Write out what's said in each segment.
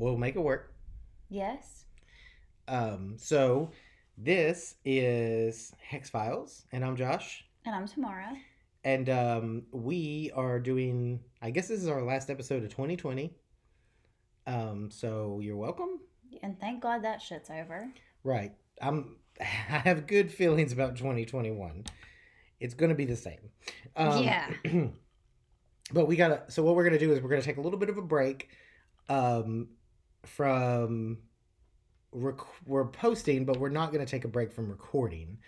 We'll make it work. Yes. Um, so this is Hex Files, and I'm Josh, And I'm Tamara. and um, we are doing. I guess this is our last episode of 2020. Um, so you're welcome. And thank God that shit's over. Right. I'm. I have good feelings about 2021. It's going to be the same. Um, Yeah. but we gotta. So what we're gonna do is we're gonna take a little bit of a break, um, from. Rec- we're posting, but we're not gonna take a break from recording,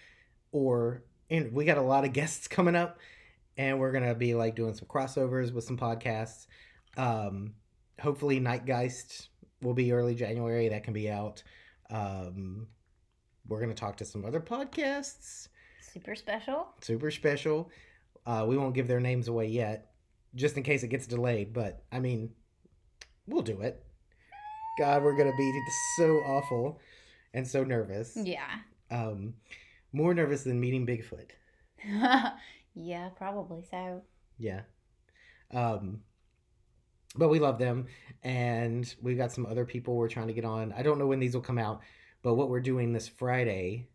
or and we got a lot of guests coming up, and we're gonna be like doing some crossovers with some podcasts. Um, hopefully, Nightgeist will be early January. That can be out. Um, we're gonna talk to some other podcasts Super special. super special. Uh, we won't give their names away yet, just in case it gets delayed. But I mean, we'll do it. God, we're gonna be so awful and so nervous. Yeah. Um, more nervous than meeting Bigfoot. yeah, probably so. Yeah. Um, but we love them, and we've got some other people we're trying to get on. I don't know when these will come out, but what we're doing this Friday.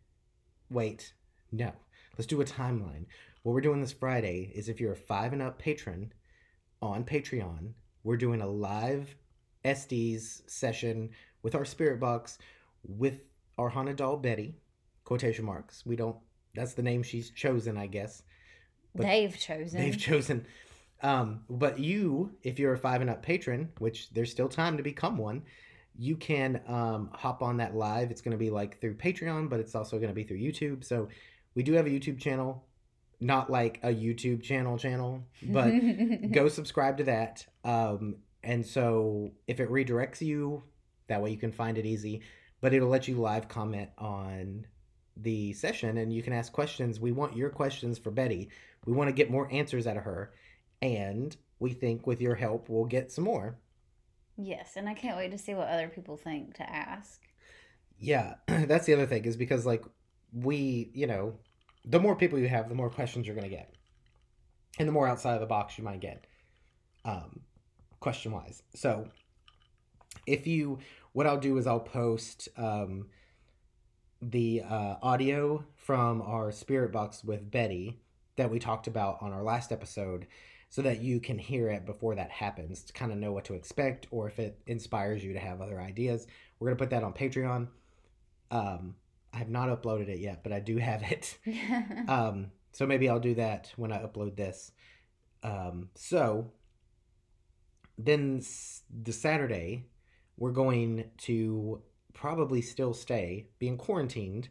Wait, no. Let's do a timeline. What we're doing this Friday is if you're a five and up patron on Patreon, we're doing a live SD's session with our spirit box with our haunted doll Betty. Quotation marks. We don't. That's the name she's chosen, I guess. But They've chosen. They've chosen. Um, but you, if you're a five and up patron, which there's still time to become one, you can um, hop on that live. It's going to be like through Patreon, but it's also going to be through YouTube. So we do have a YouTube channel, not like a YouTube channel channel, but go subscribe to that. Um, and so if it redirects you, that way you can find it easy. But it'll let you live comment on the session and you can ask questions. We want your questions for Betty. We want to get more answers out of her. And we think with your help, we'll get some more. yes, and I can't wait to see what other people think to ask. Yeah, that's the other thing is because, like, we, you know, the more people you have, the more questions you're going to get. And the more outside of the box you might get, um, question wise. So, if you, what I'll do is I'll post um, the uh, audio from our spirit box with Betty that we talked about on our last episode so that you can hear it before that happens to kind of know what to expect or if it inspires you to have other ideas. We're going to put that on Patreon. Um, I have not uploaded it yet, but I do have it. Um, so maybe I'll do that when I upload this. Um, so then the Saturday, we're going to probably still stay, being quarantined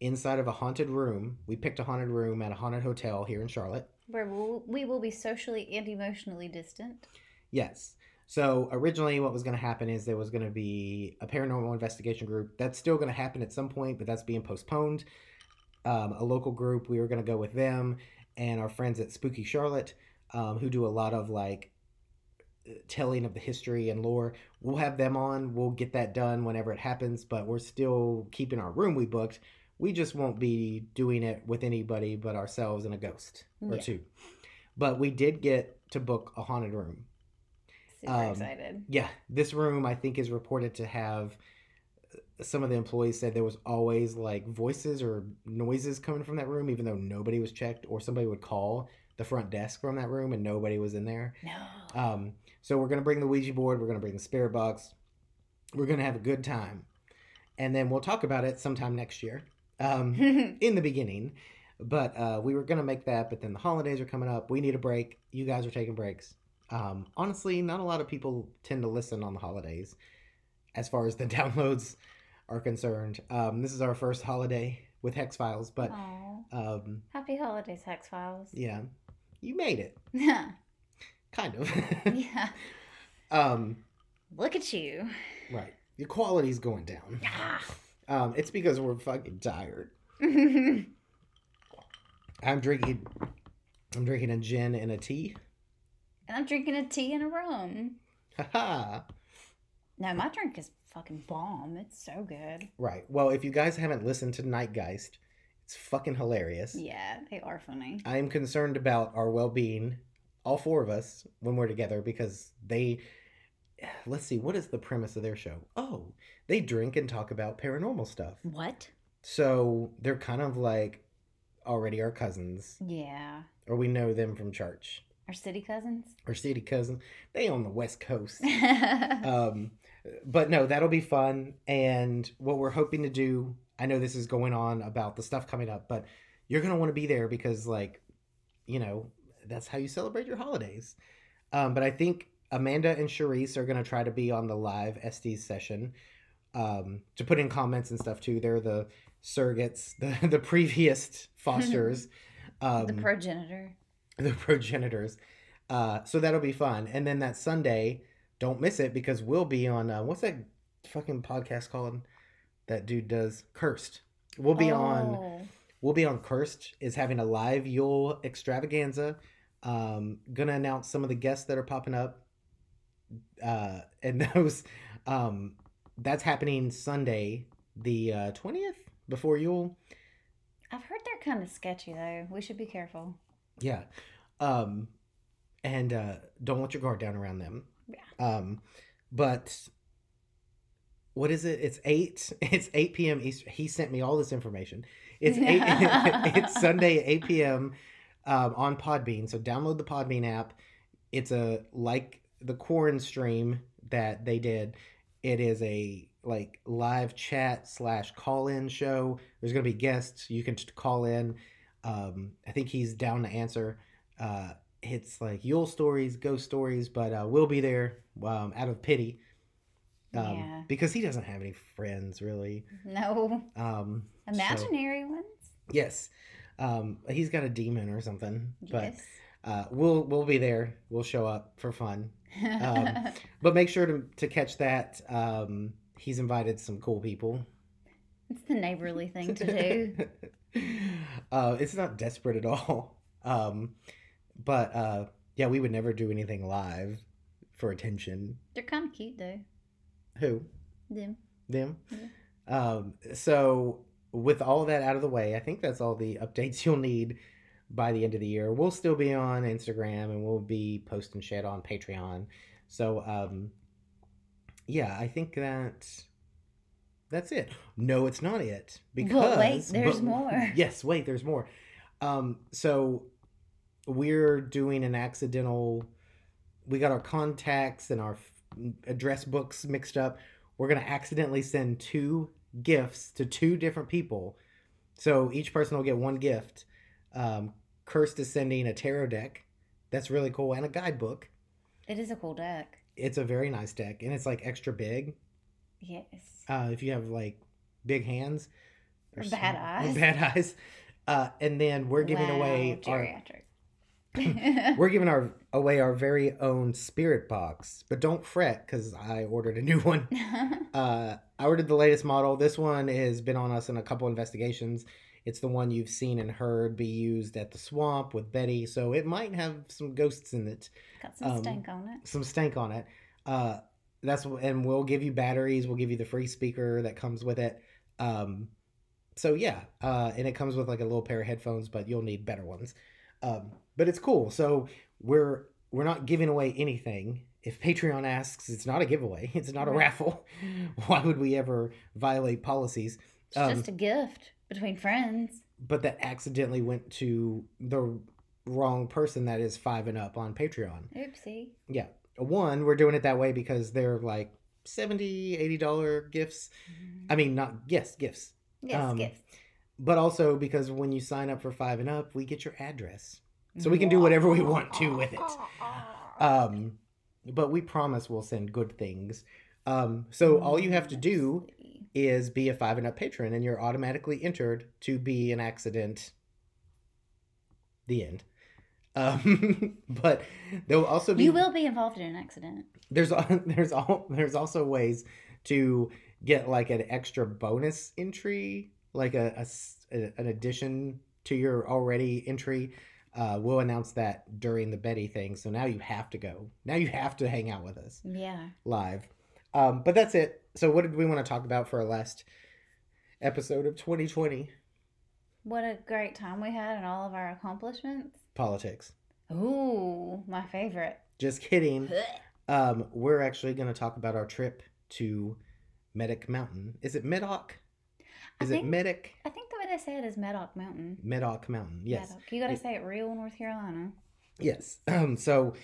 inside of a haunted room. We picked a haunted room at a haunted hotel here in Charlotte. Where we'll, we will be socially and emotionally distant. Yes. So originally, what was going to happen is there was going to be a paranormal investigation group. That's still going to happen at some point, but that's being postponed. Um, a local group, we were going to go with them and our friends at Spooky Charlotte, um, who do a lot of like telling of the history and lore. We'll have them on. We'll get that done whenever it happens, but we're still keeping our room we booked. We just won't be doing it with anybody but ourselves and a ghost or Yeah. two. But we did get to book a haunted room. Super Um, excited. Yeah, this room I think is reported to have uh, some of the employees said there was always like voices or noises coming from that room, even though nobody was checked, or somebody would call the front desk from that room and nobody was in there. No. Um, so we're gonna bring the Ouija board, we're gonna bring the spirit box, we're gonna have a good time, and then we'll talk about it sometime next year. Um, in the beginning, but uh, we were gonna make that, but then the holidays are coming up. We need a break. You guys are taking breaks. Um, honestly, not a lot of people tend to listen on the holidays, as far as the downloads are concerned. Um, this is our first holiday with Hex Files, but um, Happy holidays, Hex Files. yeah, you made it, Yeah. kind of. yeah. um, Look at you. right, your quality's going down. Ah. Um, it's because we're fucking tired. I'm drinking, I'm drinking a gin and a tea. And I'm drinking a tea and a rum. Haha. No, my drink is fucking bomb. It's so good. Right. Well, if you guys haven't listened to Nightgeist, it's fucking hilarious. Yeah, they are funny. I am concerned about our well being, all four of us, when we're together, because they let's see, what is the premise of their show? Oh, they drink and talk about paranormal stuff. What? So they're kind of like already our cousins, Yeah. or we know them from church. Our city cousins. Our city cousin, they on the West Coast. um, but no, that'll be fun. And what we're hoping to do, I know this is going on about the stuff coming up, but you're gonna want to be there because, like, you know, that's how you celebrate your holidays. Um, but I think Amanda and Charisse are gonna try to be on the live SD session um, to put in comments and stuff too. They're the surrogates, the the previous fosters, um, the progenitor. the progenitors. Uh, so that'll be fun. And then that Sunday, don't miss it because we'll be on uh, what's that fucking podcast called? That dude does Cursed. We'll be on. Oh. We'll be on Cursed. Is having a live Yule extravaganza. Um, gonna announce some of the guests that are popping up. Uh, and those, um, that's happening Sunday, the uh, twentieth before Yule. I've heard they're kind of sketchy though. We should be careful. Yeah. Um and uh don't let your guard down around them. Yeah. Um but what is it? It's 8 it's 8 p.m. Eastern. He sent me all this information. It's 8 it's Sunday 8 p.m. Um, on Podbean. So download the Podbean app. It's a like the Quarren stream that they did. It is a like live chat slash call in show. There's gonna be guests. You can t- call in. Um, I think he's down to answer. Uh, it's like Yule stories, ghost stories, but uh, we'll be there um, out of pity. Um, Yeah. Because he doesn't have any friends really. No. Um, so- Imaginary ones. yes. Um, he's got a demon or something. But Yes. uh, we'll we'll be there. We'll show up for fun. um, But make sure to to catch that. Um, he's invited some cool people. it's the neighborly thing to do. uh, it's not desperate at all. Um, but uh, yeah, we would never do anything live for attention. They're kind of cute though. Who? Them. Them? Um, so with all that out of the way, I think that's all the updates you'll need by the end of the year. We'll still be on Instagram and we'll be posting shit on Patreon. So um, yeah, I think that that's it. No, it's not it because But wait, there's more. Yes, wait, there's more. Um, so we're doing an accidental. We got our contacts and our address books mixed up. We're gonna accidentally send two gifts to two different people. So each person will get one gift. Um, Kirst is sending a tarot deck. That's really cool, and a guidebook. It is a cool deck. It's a very nice deck, and it's like extra big. Yes. Uh, if you have like big hands Or bad eyes. bad eyes. Uh, and then we're giving Wow, away our. we're giving our away our very own spirit box. But don't fret because I ordered a new one. Uh, I ordered the latest model. This one has been on us in a couple investigations. It's the one you've seen and heard be used at the swamp with Betty, so it might have some ghosts in it, Got some Um, stank on it. some stank on it. Uh, that's and we'll give you batteries. We'll give you the free speaker that comes with it. Um, so yeah, uh, and it comes with like a little pair of headphones, but you'll need better ones. Um, but it's cool. So we're we're not giving away anything. If Patreon asks, it's not a giveaway. It's not a raffle. Why would we ever violate policies? It's um, just a gift between friends. But that accidentally went to the wrong person that is five and up on Patreon. Oopsie. Yeah. One, we're doing it that way because they're like 70 80 dollar gifts. I mean, not yes, gifts. Yes, um, gifts. But also because when you sign up for five and up, we get your address. So we can do whatever we want to with it. Um, but we promise we'll send good things. Um, so all you have to do is be a five and up patron, and you're automatically entered to be an accident. The end. Um, but there will also be You will be involved in an accident. there's there's all there's also ways to get like an extra bonus entry, like a, a a- an addition to your already entry. Uh, we'll announce that during the Betty thing. So now you have to go. Now you have to hang out with us Yeah. live. Um, but that's it. So what did we want to talk about for our last episode of 2020? What a great time we had and all of our accomplishments. Politics. Ooh, my favorite. Just kidding. Um, we're actually going to talk about our trip to Medic Mountain. Is it Medoc? Is it think- Medic? I think the way they say it is Medoc Mountain. Medoc Mountain. Yes. Medoc. You gotta say it real, North Carolina. Yes. Um, so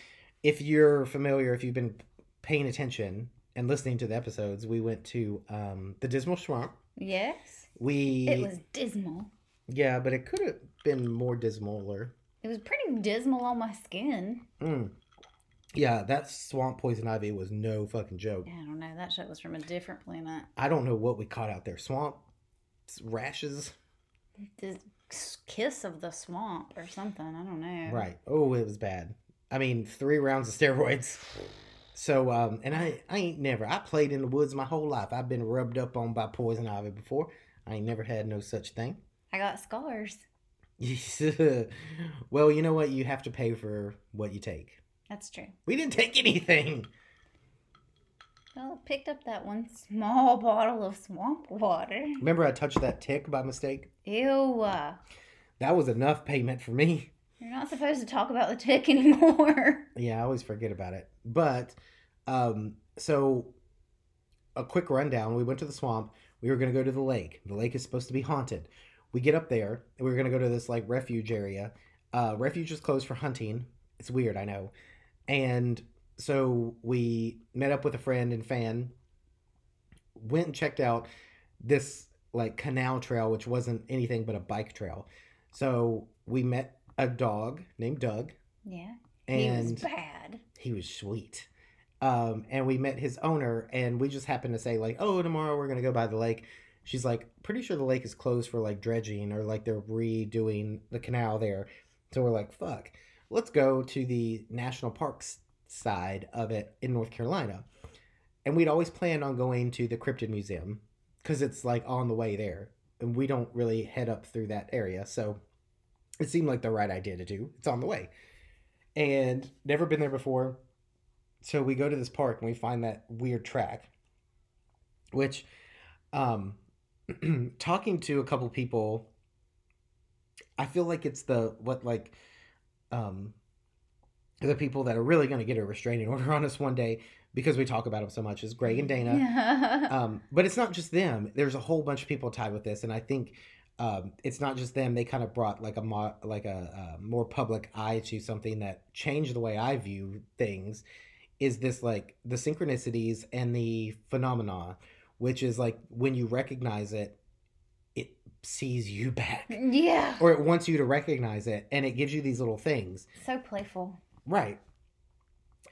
if you're familiar, if you've been paying attention and listening to the episodes, we went to um, the Dismal Swamp. Yes. We It was dismal. yeah, but it could have been more dismaler. It was pretty dismal on my skin. Mm. Yeah, that swamp poison ivy was no fucking joke. I don't know. That shit was from a different planet. I don't know what we caught out there. Swamp rashes. The kiss of the swamp or something. I don't know. Right. Oh, it was bad. I mean, three rounds of steroids. So, um, and I, I ain't never. I played in the woods my whole life. I've been rubbed up on by poison ivy before. I ain't never had no such thing. I got scars. well, you know what? You have to pay for what you take. That's true. We didn't take anything. Well, I picked up that one small bottle of swamp water. Remember, I touched that tick by mistake. Ew. uh, That was enough payment for me. You're not supposed to talk about the tick anymore. Yeah, I always forget about it. But um so a quick rundown. We went to the swamp. We were going to go to the lake. The lake is supposed to be haunted. We get up there. and we are going to go to this like refuge area. Uh refuge is closed for hunting. It's weird, I know. And so we met up with a friend and fan went and checked out this like canal trail which wasn't anything but a bike trail. So we met a dog named Doug Yeah. and he was bad. he was sweet. Um, and we met his owner, and we just happened to say like, "Oh, tomorrow we're gonna go by the lake." She's like, "Pretty sure the lake is closed for like dredging or like they're redoing the canal there." So we're like, "Fuck, let's go to the national parks side of it in North Carolina." And we'd always planned on going to the Cryptid Museum because it's like on the way there, and we don't really head up through that area, so it seemed like the right idea to do. It's on the way and never been there before. So we go to this park and we find that weird track, which, um, talking to a couple people, I feel like it's the what like, um, the people that are really going to get a restraining order on us one day because we talk about them so much is Greg and Dana. Yeah. Um, but it's not just them. There's a whole bunch of people tied with this, and I think um, it's not just them. They kind of brought like a mo- like a, a more public eye to something that changed the way I view things. Is this like the synchronicities and the phenomena, which is like when you recognize it, it sees you back, yeah. or it wants you to recognize it, and it gives you these little things. So playful. Right.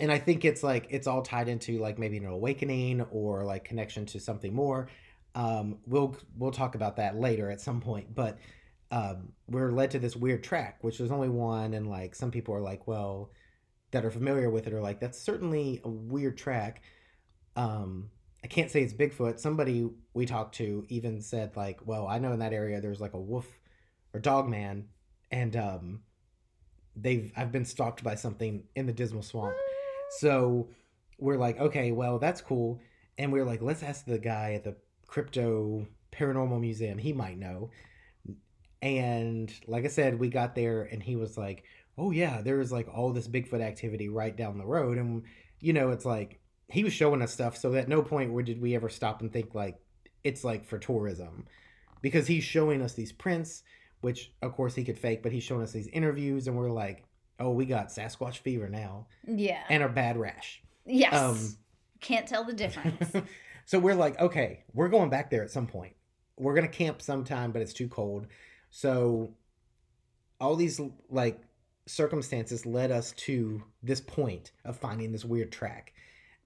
And I think it's like it's all tied into like maybe an awakening or like connection to something more. Um, we'll we'll talk about that later at some point, but um, we're led to this weird track, which there's only one, and like some people are like, well, that are familiar with it are like, that's certainly a weird track. Um, I can't say it's Bigfoot. Somebody we talked to even said like, well, I know in that area there's like a wolf or dog man, and um, they've I've been stalked by something in the Dismal Swamp. Ah. So we're like, okay, well, that's cool. And we're like, let's ask the guy at the crypto paranormal museum. He might know. And like I said, we got there and he was like, oh, yeah, there's like all this Bigfoot activity right down the road. And, you know, it's like he was showing us stuff. So at no point where did we ever stop and think like it's like for tourism because he's showing us these prints, which of course he could fake, but he's showing us these interviews and we're like, oh, we got Sasquatch fever now Yeah. and a bad rash. yes. um, Can't tell the difference. so we're like, okay, we're going back there at some point. We're gonna camp sometime, but it's too cold. So all these like circumstances led us to this point of finding this weird track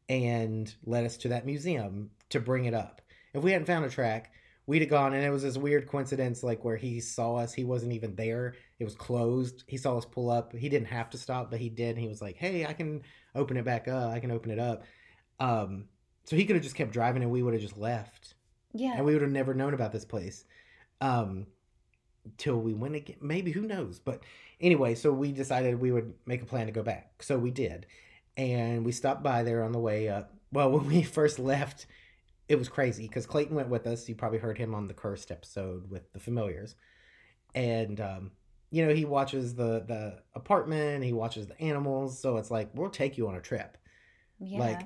and led us to that museum to bring it up. If we hadn't found a track, we'd have gone and it was this weird coincidence like where he saw us, he wasn't even there. It was closed. He saw us pull up. He didn't have to stop, but he did. And he was like, Hey, I can open it back up. I can open it up. Um, so he could have just kept driving and we would have just left. yeah. And we would have never known about this place. Um till we went again. Maybe who knows? But anyway, so we decided we would make a plan to go back. So we did. And we stopped by there on the way up. Well, when we first left, it was crazy because Clayton went with us. You probably heard him on the cursed episode with the familiars. And um, you know, he watches the the apartment, he watches the animals, so it's like, we'll take you on a trip. Yeah. Like,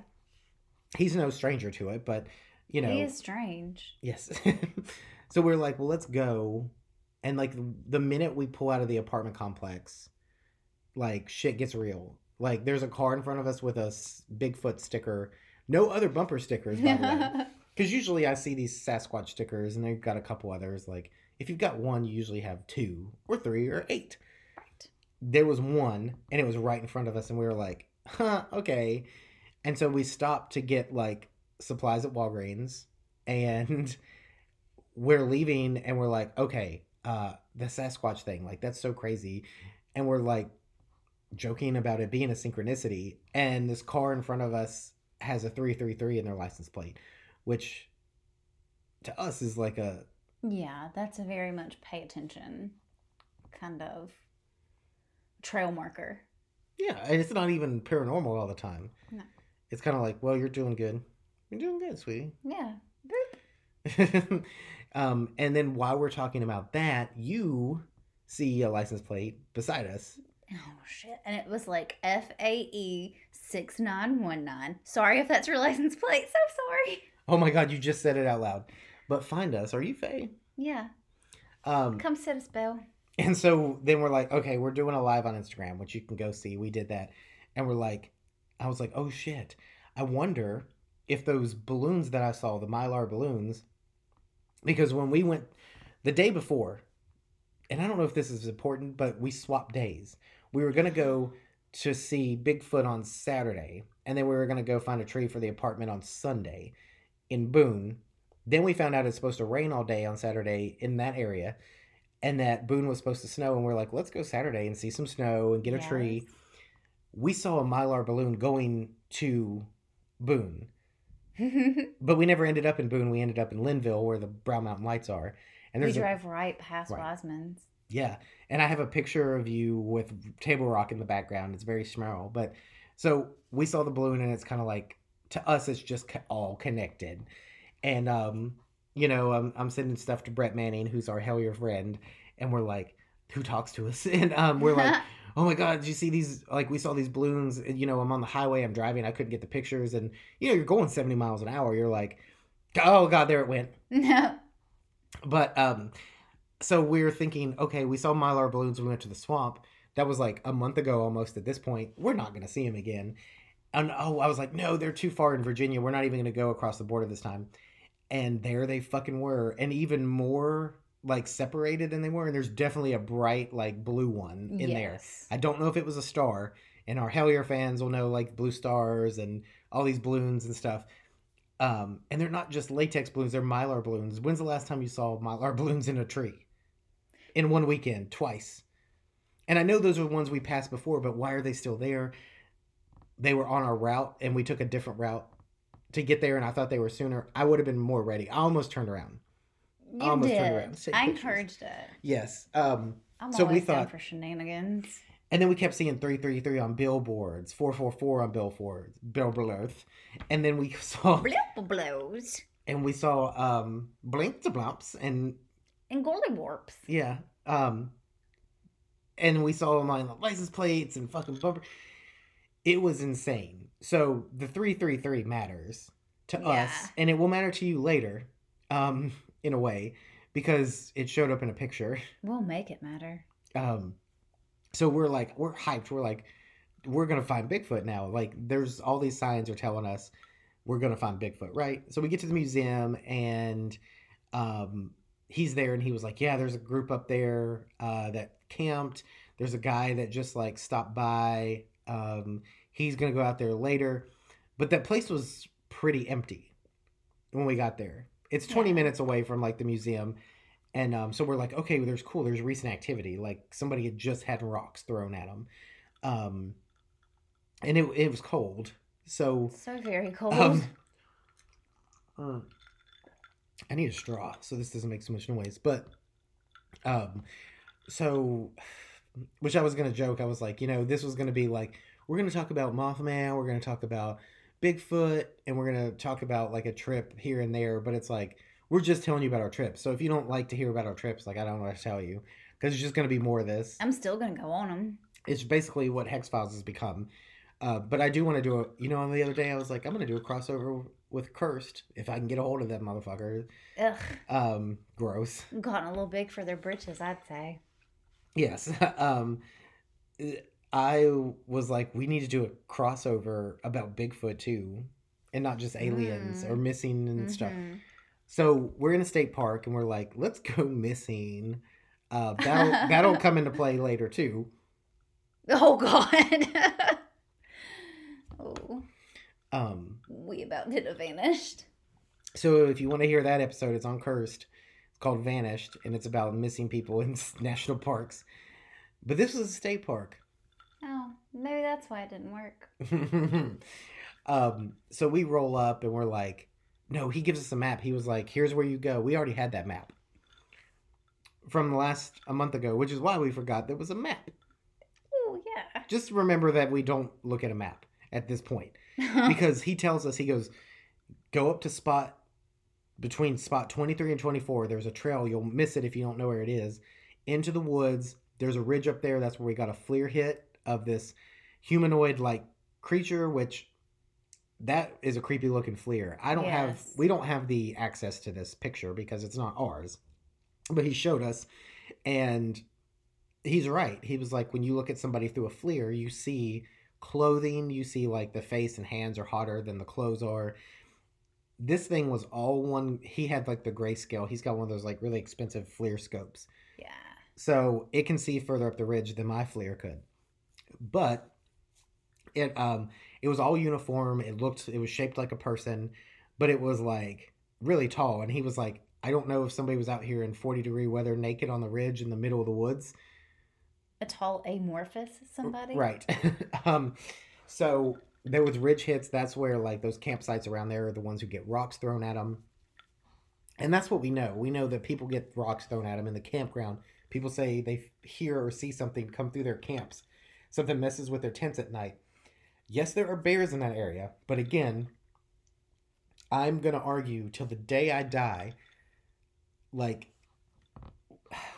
he's no stranger to it, but you know, he is strange. yes. so we're like, well, let's go. And like the minute we pull out of the apartment complex, like shit gets real. Like there's a car in front of us with a Bigfoot sticker. No other bumper stickers, by the way. Because usually I see these Sasquatch stickers, and they've got a couple others. Like if you've got one, you usually have two or three or eight. Right. There was one, and it was right in front of us, and we were like, "Huh, okay." And so we stopped to get like supplies at Walgreens, and we're leaving, and we're like, "Okay, uh, the Sasquatch thing, like that's so crazy," and we're like joking about it being a synchronicity, and this car in front of us has a three three three in their license plate which to us is like a yeah, that's a very much pay attention kind of trail marker. yeah and it's not even paranormal all the time No. it's kind of like well you're doing good you're doing good sweetie Yeah. um and then while we're talking about that you see a license plate beside us Oh shit! And it was like F A E six nine one nine. Sorry if that's your license plate. So sorry. Oh my god you just said it out loud but find us are you Faye? Yeah. um Come set a spell. And so then we're like, okay, we're doing a live on Instagram, which you can go see. We did that. And we're like, I was like, oh shit. I wonder if those balloons that I saw, the Mylar balloons, because when we went the day before, and I don't know if this is important, but we swapped days. We were going to go to see Bigfoot on Saturday, and then we were going to go find a tree for the apartment on Sunday in Boone. Then we found out it's supposed to rain all day on Saturday in that area and that Boone was supposed to snow, and we're like, let's go Saturday and see some snow and get a tree. We saw a mylar balloon going to Boone, but we never ended up in Boone. We ended up in Linville, where the Brown Mountain Lights are. And there's a, drive right past Right. Wiseman's. yeah, and I have a picture of you with Table Rock in the background. It's very small, but so we saw the balloon, and it's kind of like to us, it's just all connected. And um, you know, I'm I'm sending stuff to Brett Manning, who's our hellier friend, and we're like, who talks to us? And um, we're like, oh my god, did you see these? Like we saw these balloons. and, You know, I'm on the highway, I'm driving, I couldn't get the pictures, and you know, you're going 70 miles an hour. You're like, oh god, there it went. no. But um, so we are thinking, okay, we saw mylar balloons. We went to the swamp. That was like a month ago, almost. At this point, we're not going to see them again. And oh, I was like, no, they're too far in Virginia. We're not even going to go across the border this time. And there they fucking were, and even more like separated than they were. And there's definitely a bright like blue one in there. I don't know if it was a star, and our Hellier fans will know like blue stars and all these balloons and stuff. Um, and they're not just latex balloons; they're mylar balloons. When's the last time you saw mylar balloons in a tree? In one weekend, twice. And I know those are ones we passed before, but why are they still there? They were on our route, and we took a different route to get there, and I thought they were sooner. I would have been more ready. I almost turned around. You almost turned did. around to I pictures. encouraged it. Yes. Um, I'm So we thought- for shenanigans. And then we kept seeing 333 on billboards, 444 on billboards, billboards. And then we saw blows and we saw um blink to blumps and and golly warps. yeah. Um and we saw them on license plates and fucking bumper. It was insane. So the 333 matters to Yeah. us and it will matter to you later. Um in a way because it showed up in a picture. We'll make it matter. um so we're like we're hyped we're like we're gonna find bigfoot now like there's all these signs are telling us we're gonna find bigfoot right so we get to the museum and um he's there and he was like yeah there's a group up there uh that camped there's a guy that just like stopped by um he's gonna go out there later but that place was pretty empty when we got there it's 20 Yeah. minutes away from like the museum and um, so we're like, okay, well, there's cool. There's recent activity. Like somebody had just had rocks thrown at them, um, and it it was cold. So So very cold. um, mm, I need a straw so this doesn't make so much noise. But um, so which I was gonna joke. I was like, you know, this was gonna be like we're gonna talk about Mothman. We're gonna talk about Bigfoot, and we're gonna talk about like a trip here and there. But it's like we're just telling you about our trips. So if you don't like to hear about our trips, like I don't know what to tell you because it's just gonna be more of this. I'm still gonna go on them. It's basically what Hex Files has become. Uh, but I do want to do a. You know, on the other day I was like, I'm gonna do a crossover with Cursed if I can get a hold of that motherfucker. Ugh, Um, gross. gotten a little big for their britches, I'd say. Yes. um, I was like, we need to do a crossover about Bigfoot too, and not just aliens Mm. or missing and stuff. Mhm. So we're in a state park and we're like, let's go missing. Uh, that'll that'll come into play later too. Oh God. oh, Um, we about did have vanished. so if you want to hear that episode, it's on Cursed. Called Vanished, and it's about missing people in national parks. But this was a state park. Oh, maybe that's why it didn't work. um, so we roll up and we're like, no, he gives us a map. He was like, here's where you go. We already had that map from the last a month ago, which is why we forgot there was a map. Oh yeah. Just remember that we don't look at a map at this point because he tells us he goes, go up to spot between spot 23 and 24. There's a trail. You'll miss it if you don't know where it is. Into the woods. There's a ridge up there. That's where we got a FLIR hit of this humanoid like creature, which that is a creepy looking FLIR. I don't have, we don't have the access to this picture because it's not ours, but he showed us and he's right. He was like, when you look at somebody through a FLIR, you see clothing, you see like the face and hands are hotter than the clothes are. This thing was all one. He had like the grayscale. He's got one of those like really expensive FLIR scopes. yeah. So it can see further up the ridge than my FLIR could. But it um it was all uniform. It looked it was shaped like a person, but it was like really tall. And he was like, I don't know if somebody was out here in 40 degree weather naked on the ridge in the middle of the woods. A tall amorphous somebody. Right. um so there was ridge hits. That's where like those campsites around there are the ones who get rocks thrown at them. And that's what we know. We know that people get rocks thrown at them in the campground. People say they hear or see something come through their camps. Something messes with their tents at night. Yes, there are bears in that area, but again, I'm going to argue till the day I die like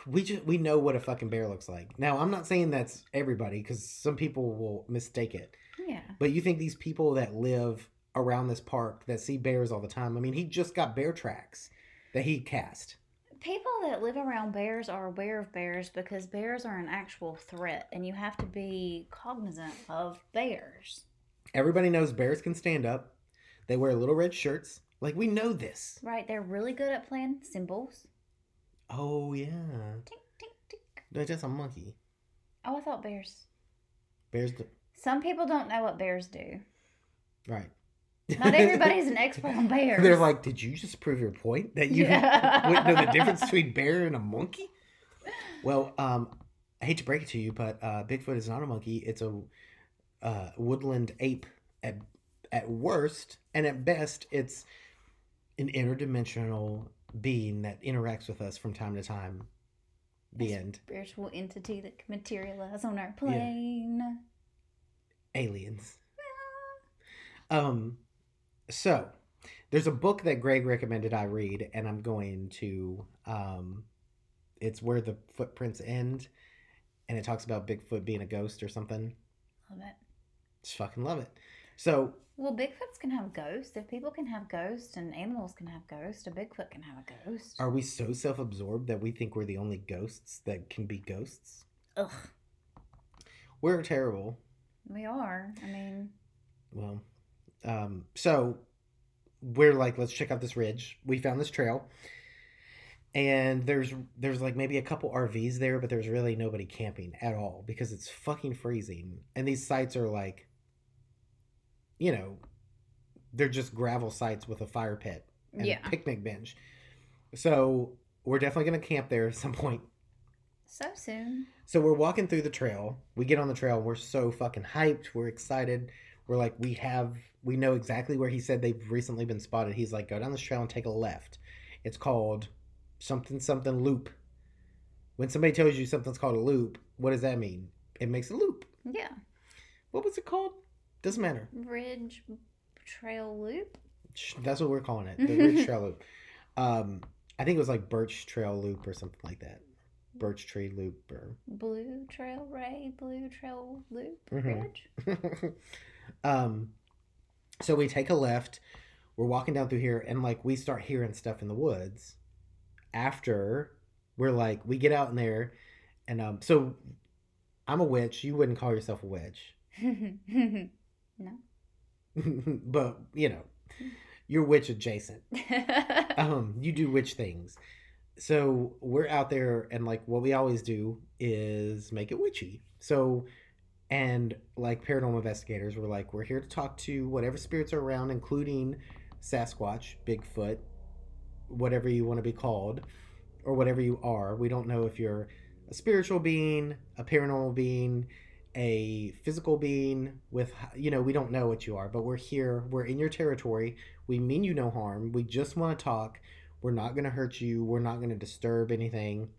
we just we know what a fucking bear looks like. Now, I'm not saying that's everybody cuz some people will mistake it. Yeah. But you think these people that live around this park that see bears all the time. I mean, he just got bear tracks that he cast. People that live around bears are aware of bears because bears are an actual threat and you have to be cognizant of bears. Everybody knows bears can stand up. They wear little red shirts. Like we know this. Right, they're really good at playing cymbals. Oh yeah. Tink, tink, tink. That's just a monkey. Oh, I thought bears. Bears Some people don't know what bears do. right. Not everybody's an expert on bears. They're like, did you just prove your point that you Yeah. wouldn't know the difference between bear and a monkey? Well, um, I hate to break it to you, but uh, Bigfoot is not a monkey. It's a uh, woodland ape at at worst, and at best, it's an interdimensional being that interacts with us from time to time. The end. spiritual entity that can materialize on our plane. Aliens. Um, so there's a book that Greg recommended I read, and I'm going to. Um, it's where the footprints end, and it talks about Bigfoot being a ghost or something. Love it. Just fucking love it. So Well, Bigfoots can have ghosts. If people can have ghosts and animals can have ghosts, a Bigfoot can have a ghost. are we so self-absorbed that we think we're the only ghosts that can be ghosts? Ugh, We're terrible. We are. I mean, Well, um, so we're like, let's check out this ridge. We found this trail, and there's there's like maybe a couple RVs there, but there's really nobody camping at all because it's fucking freezing. And these sites are like, you know, they're just gravel sites with a fire pit and yeah. a picnic bench. So we're definitely gonna camp there at some point. So soon. So we're walking through the trail. We get on the trail. We're so fucking hyped. We're excited. We're like, we have, we know exactly where he said they've recently been spotted. He's like, go down this trail and take a left. It's called something something loop. When somebody tells you something's called a loop, what does that mean? It makes a loop. Yeah. What was it called? Doesn't matter. Ridge Trail Loop. That's what we're calling it. The Ridge Trail Loop. Um, I think it was like Birch Trail Loop or something like that. Birch Tree Loop or Blue Trail Ray. Blue Trail Loop Mhm. Um, so we take a left. We're walking down through here, and like we start hearing stuff in the woods. After we're like, we get out in there, and um, so I'm a witch. You wouldn't call yourself a witch, no. but you know, you're witch adjacent. um, you do witch things. So we're out there, and like what we always do is make it witchy. So, and like paranormal investigators, we're like, we're here to talk to whatever spirits are around, including Sasquatch, Bigfoot, whatever you want to be called, or whatever you are. We don't know if you're a spiritual being, a paranormal being, a physical being with you know we don't know what you are but we're here we're in your territory we mean you no harm we just want to talk we're not going to hurt you we're not going to disturb anything.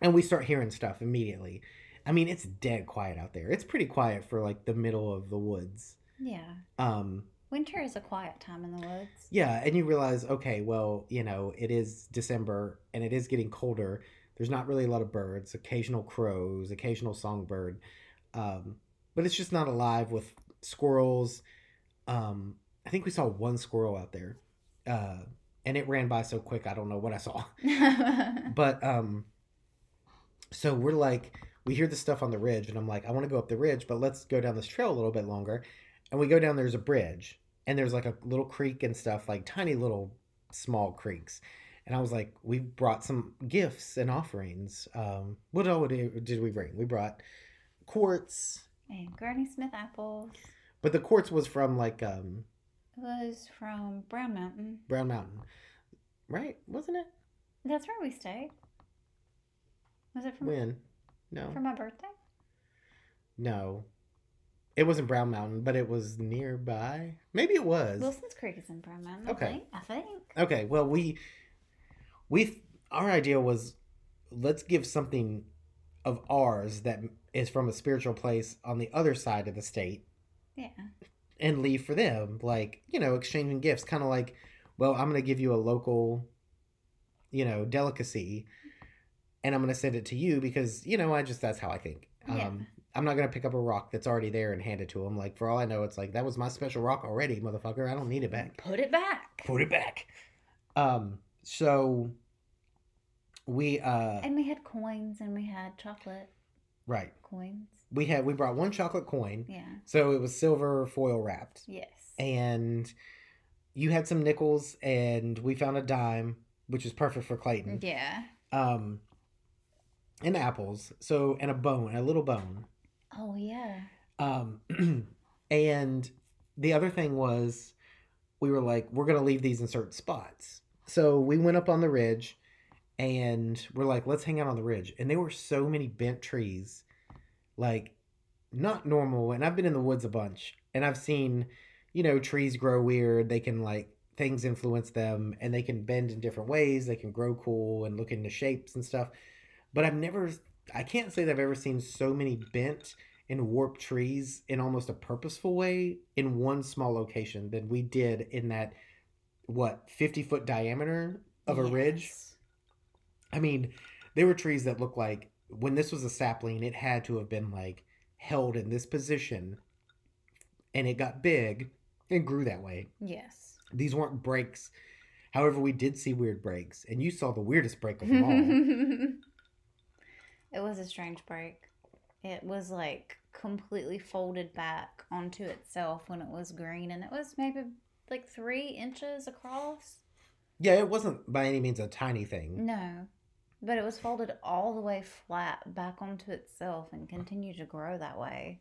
And we start hearing stuff immediately. I mean it's dead quiet out there. It's pretty quiet for like the middle of the woods. Yeah. um Winter is a quiet time in the woods. yeah and you realize okay well you know it is december and it is getting colder. There's not really a lot of birds occasional crows occasional songbird um, but it's just not alive with squirrels. Um, i think we saw one squirrel out there uh, and it ran by so quick i don't know what i saw. But um so we're like we hear the stuff on the ridge and i'm like i want to go up the ridge but let's go down this trail a little bit longer. And we go down there's a bridge and there's like a little creek and stuff like tiny little small creeks. And i was like we brought some gifts and offerings. Um what all did did we bring? We brought quartz and Granny Smith apples. But the quartz was from like um was from Brown Mountain. brown mountain right wasn't it That's where we stayed. Was it from when no for my birthday? No. It wasn't Brown Mountain, but it was nearby. Maybe it was. Wilson's Creek is in Brown Mountain. Okay. I think. I think. Okay, well we we our idea was let's give something of ours that is from a spiritual place on the other side of the state Yeah. And leave for them like, you know, exchanging gifts kind of like, well, I'm going to give you a local you know, delicacy and I'm going to send it to you because, you know, I just that's how I think. Yeah. Um I'm not gonna pick up a rock that's already there and hand it to him. Like for all I know, it's like that was my special rock already, motherfucker. I don't need it back. Put it back. Put it back. Um. So we uh And we had coins and we had chocolate right. coins. We had we brought one chocolate coin, Yeah. so it was silver foil wrapped, Yes. and you had some nickels, and we found a dime, which is perfect for Clayton. Yeah. Um. And apples, so and a bone, a little bone. Oh yeah. Um, and the other thing was, we were like, we're gonna leave these in certain spots. So we went up on the ridge, and we're like, let's hang out on the ridge. And there were so many bent trees, like not normal. And I've been in the woods a bunch, and I've seen, you know, trees grow weird. They can like things influence them, and they can bend in different ways. They can grow cool and look into shapes and stuff. But I've never, I can't say that I've ever seen so many bent and warped trees in almost a purposeful way in one small location than we did in that what 50 foot diameter of a ridge i mean there were trees that looked like when this was a sapling it had to have been like held in this position and it got big and grew that way Yes. these weren't breaks however we did see weird breaks and you saw the weirdest break of them all it was a strange break. It was like completely folded back onto itself when it was green, and it was maybe like three inches across. yeah it wasn't by any means a tiny thing No, but it was folded all the way flat back onto itself and continued to grow that way.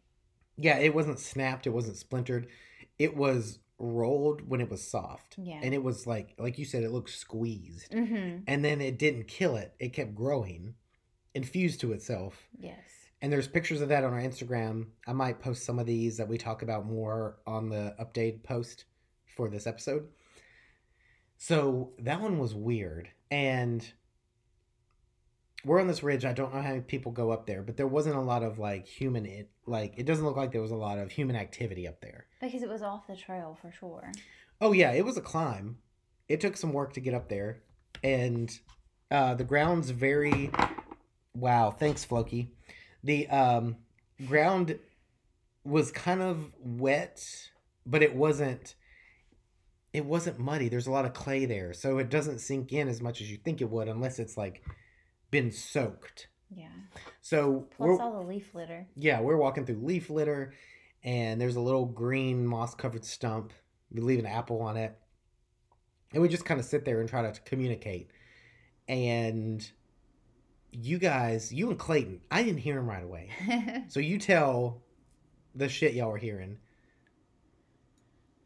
Yeah, it wasn't snapped, it wasn't splintered. It was rolled when it was soft. Yeah. And it was like like you said, it looked squeezed. Mm-hmm. And then it didn't kill it. It kept growing, infused to itself. Yes. And there's pictures of that on our Instagram. I might post some of these that we talk about more on the updated post for this episode. So that one was weird. And we're on this ridge. I don't know how many people go up there, but there wasn't a lot of like human it like it doesn't look like there was a lot of human activity up there. Because it was off the trail for sure. Oh yeah, it was a climb. It took some work to get up there, and uh, the ground's very. Wow, thanks, Floki. The um, ground was kind of wet, but it wasn't it wasn't muddy. There's a lot of clay there, so it doesn't sink in as much as you think it would unless it's like been soaked. Yeah. So Plus all the leaf litter. yeah, we're walking through leaf litter, and there's a little green moss covered stump. We leave an apple on it, and we just kind of sit there and try to communicate. And you guys, you and Clayton, I didn't hear him right away. So you tell the shit y'all were hearing.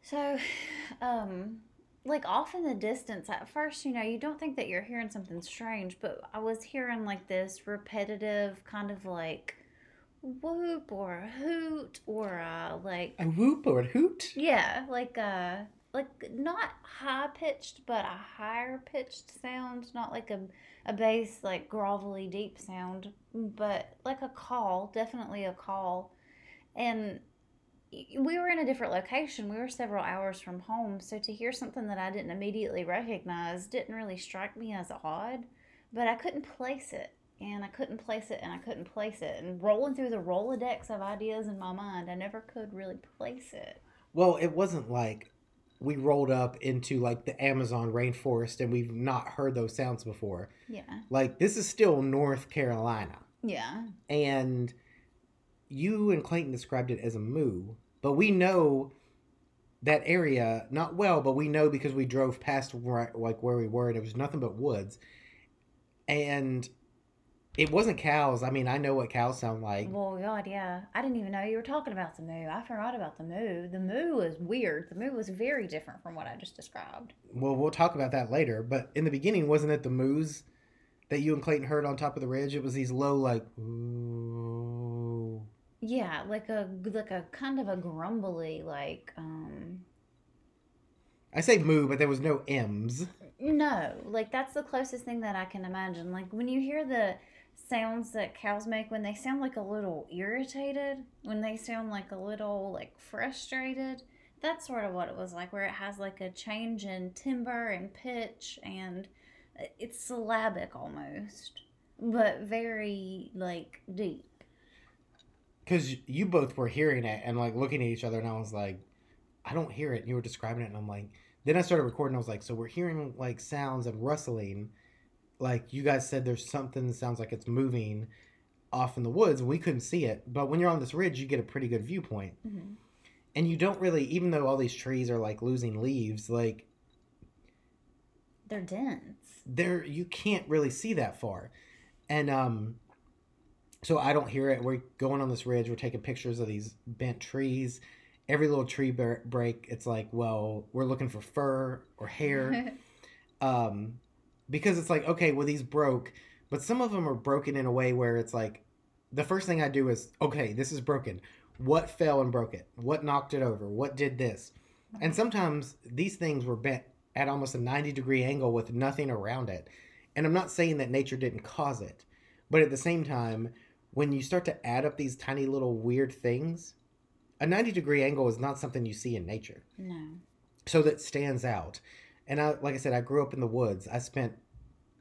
So, um, like off in the distance, at first, you know, you don't think that you're hearing something strange, but I was hearing like this repetitive kind of like whoop or a hoot or a like, A whoop or a hoot? yeah, like a, like not high pitched, but a higher pitched sound, not like a, a bass, like grovelly deep sound, but like a call, definitely a call. And we were in a different location. We were several hours from home, so to hear something that I didn't immediately recognize didn't really strike me as odd, but I couldn't place it. And I couldn't place it and I couldn't place it. And rolling through the Rolodex of ideas in my mind, I never could really place it. Well, it wasn't like we rolled up into like the Amazon rainforest and we've not heard those sounds before. Yeah. Like this is still North Carolina. Yeah. And you and Clayton described it as a moo, but we know that area not well, but we know because we drove past right, like where we were and it was nothing but woods. And it wasn't cows. I mean, I know what cows sound like. Well, God, yeah. I didn't even know you were talking about the moo. I forgot about the moo. The moo was weird. The moo was very different from what I just described. Well, we'll talk about that later. But in the beginning, wasn't it the moos that you and Clayton heard on top of the ridge? It was these low, like, ooh. Yeah, like a like a kind of a grumbly like um I say moo, but there was no M's. no, like that's the closest thing that I can imagine. Like when you hear the sounds that cows make when they sound like a little irritated, when they sound like a little like frustrated, that's sort of what it was like where it has like a change in timbre and pitch and it's syllabic almost, but very like deep. Because you both were hearing it and like looking at each other, and I was like, I don't hear it. And you were describing it, and I'm like, then I started recording. I was like, so we're hearing like sounds and rustling. Like you guys said, there's something that sounds like it's moving off in the woods. We couldn't see it, but when you're on this ridge, you get a pretty good viewpoint. Mm-hmm. And you don't really, even though all these trees are like losing leaves, like They're dense. there you can't really see that far and um so i don't hear it. We're going on this ridge. We're taking pictures of these bent trees. Every little tree break it's like well we're looking for fur or hair. Um because it's like okay well these broke but some of them are broken in a way where it's like the first thing i do is okay this is broken. What fell and broke it? What knocked it over? What did this? And sometimes these things were bent at almost a 90 degree angle with nothing around it. And I'm not saying that nature didn't cause it, but at the same time, when you start to add up these tiny little weird things, a 90 degree angle is not something you see in nature. no. So that stands out. And I, like I said, I grew up in the woods. I spent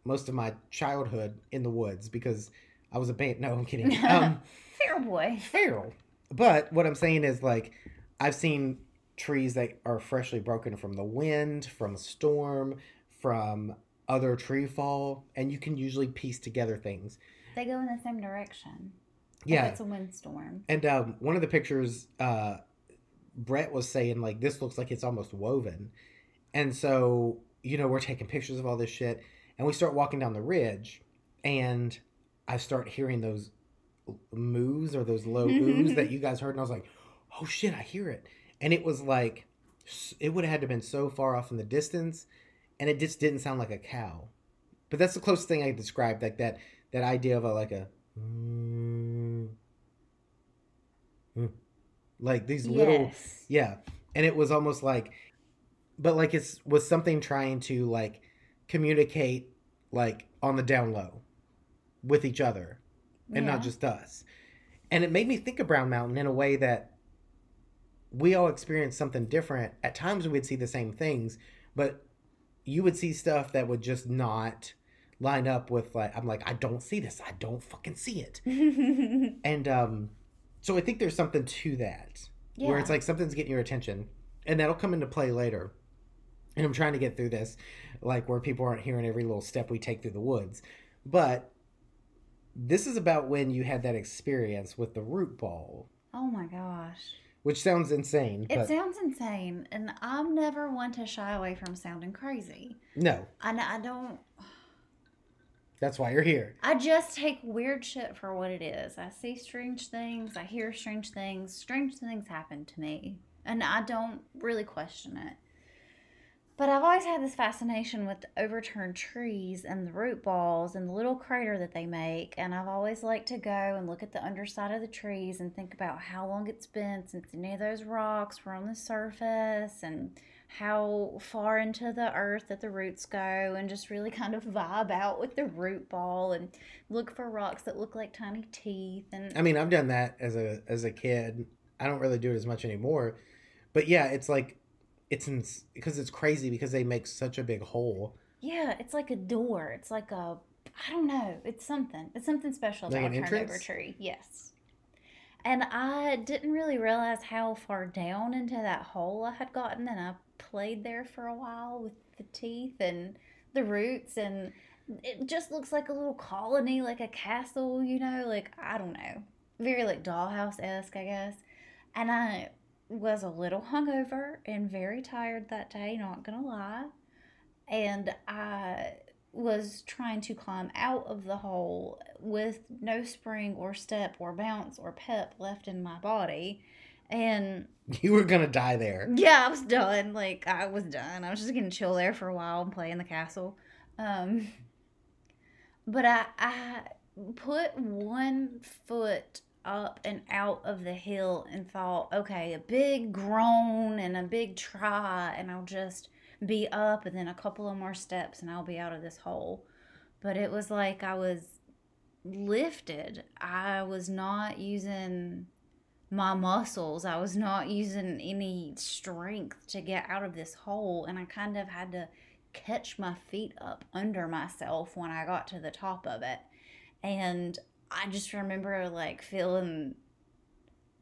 most of my childhood in the woods because I was a band. No, I'm kidding. Um, Fair boy. feral. But what I'm saying is like I've seen trees that are freshly broken from the wind, from a storm, from other tree fall, and you can usually piece together things. They go in the same direction. Yeah. it's a windstorm. And um, one of the pictures, uh, Brett was saying like this looks like it's almost woven, and so you know we're taking pictures of all this shit, and we start walking down the ridge, and I start hearing those moos or those low oohs that you guys heard, and I was like, oh shit, I hear it, and it was like it would have had to been so far off in the distance, and it just didn't sound like a cow, but that's the closest thing I could describe like that that idea of a like a. mm, mm, like these little yeah. And it was almost like but like it's was something trying to like communicate like on the down low with each other and not just us. And it made me think of brown mountain in a way that we all experience something different. At times we'd see the same things but you would see stuff that would just not line up with like i'm like i don't see this i don't fucking see it and um so I think there's something to that Yeah. where it's like something's getting your attention, and that'll come into play later. And I'm trying to get through this, like where people aren't hearing every little step we take through the woods. But this is about when you had that experience with the root ball, oh my gosh. which sounds insane. It sounds insane, and I'm never one to shy away from sounding crazy. no, I, I don't. That's why you're here. I just take weird shit for what it is. I see strange things, I hear strange things, strange things happen to me, and I don't really question it. But I've always had this fascination with overturned trees and the root balls and the little crater that they make, and I've always liked to go and look at the underside of the trees and think about how long it's been since any of those rocks were on the surface and how far into the earth that the roots go and just really kind of vibe out with the root ball and look for rocks that look like tiny teeth and I mean, I've done that as a as a kid. I don't really do it as much anymore, but yeah, it's like it's ins- because it's crazy because they make such a big hole. yeah it's like a door it's like a i don't know it's something it's something special Like about an entrance? tree yes and i didn't really realize how far down into that hole i had gotten and i played there for a while with the teeth and the roots and it just looks like a little colony like a castle you know like i don't know. Very like dollhouse-esque i guess. And i was a little hungover and very tired that day not gonna lie. And I was trying to climb out of the hole with no spring or step or bounce or pep left in my body. And You were gonna die there. yeah, I was done. Like I was done. I was just gonna chill there for a while and play in the castle. Um, but I I put one foot up and out of the hill and thought, okay, a big groan and a big try, and I'll just be up, and then a couple of more steps, and I'll be out of this hole. But it was like I was lifted. I was not using my muscles. I was not using any strength to get out of this hole, and I kind of had to catch my feet up under myself when I got to the top of it. And I just remember like feeling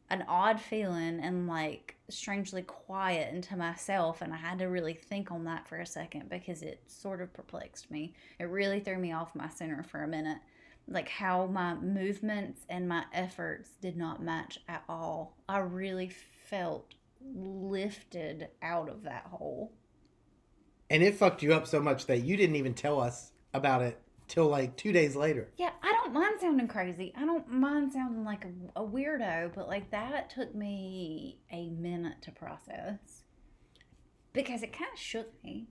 an odd feeling and like strangely quiet into myself and I had to really think on that for a second because it sort of perplexed me. It really threw me off my center for a minute. Like how my movements and my efforts did not match at all. I really felt lifted out of that hole. And it fucked you up so much that you didn't even tell us about it till like two days later. Yeah, I don't mind sounding crazy. I don't mind sounding like a, a weirdo, but like that took me a minute to process because it kind of shook me.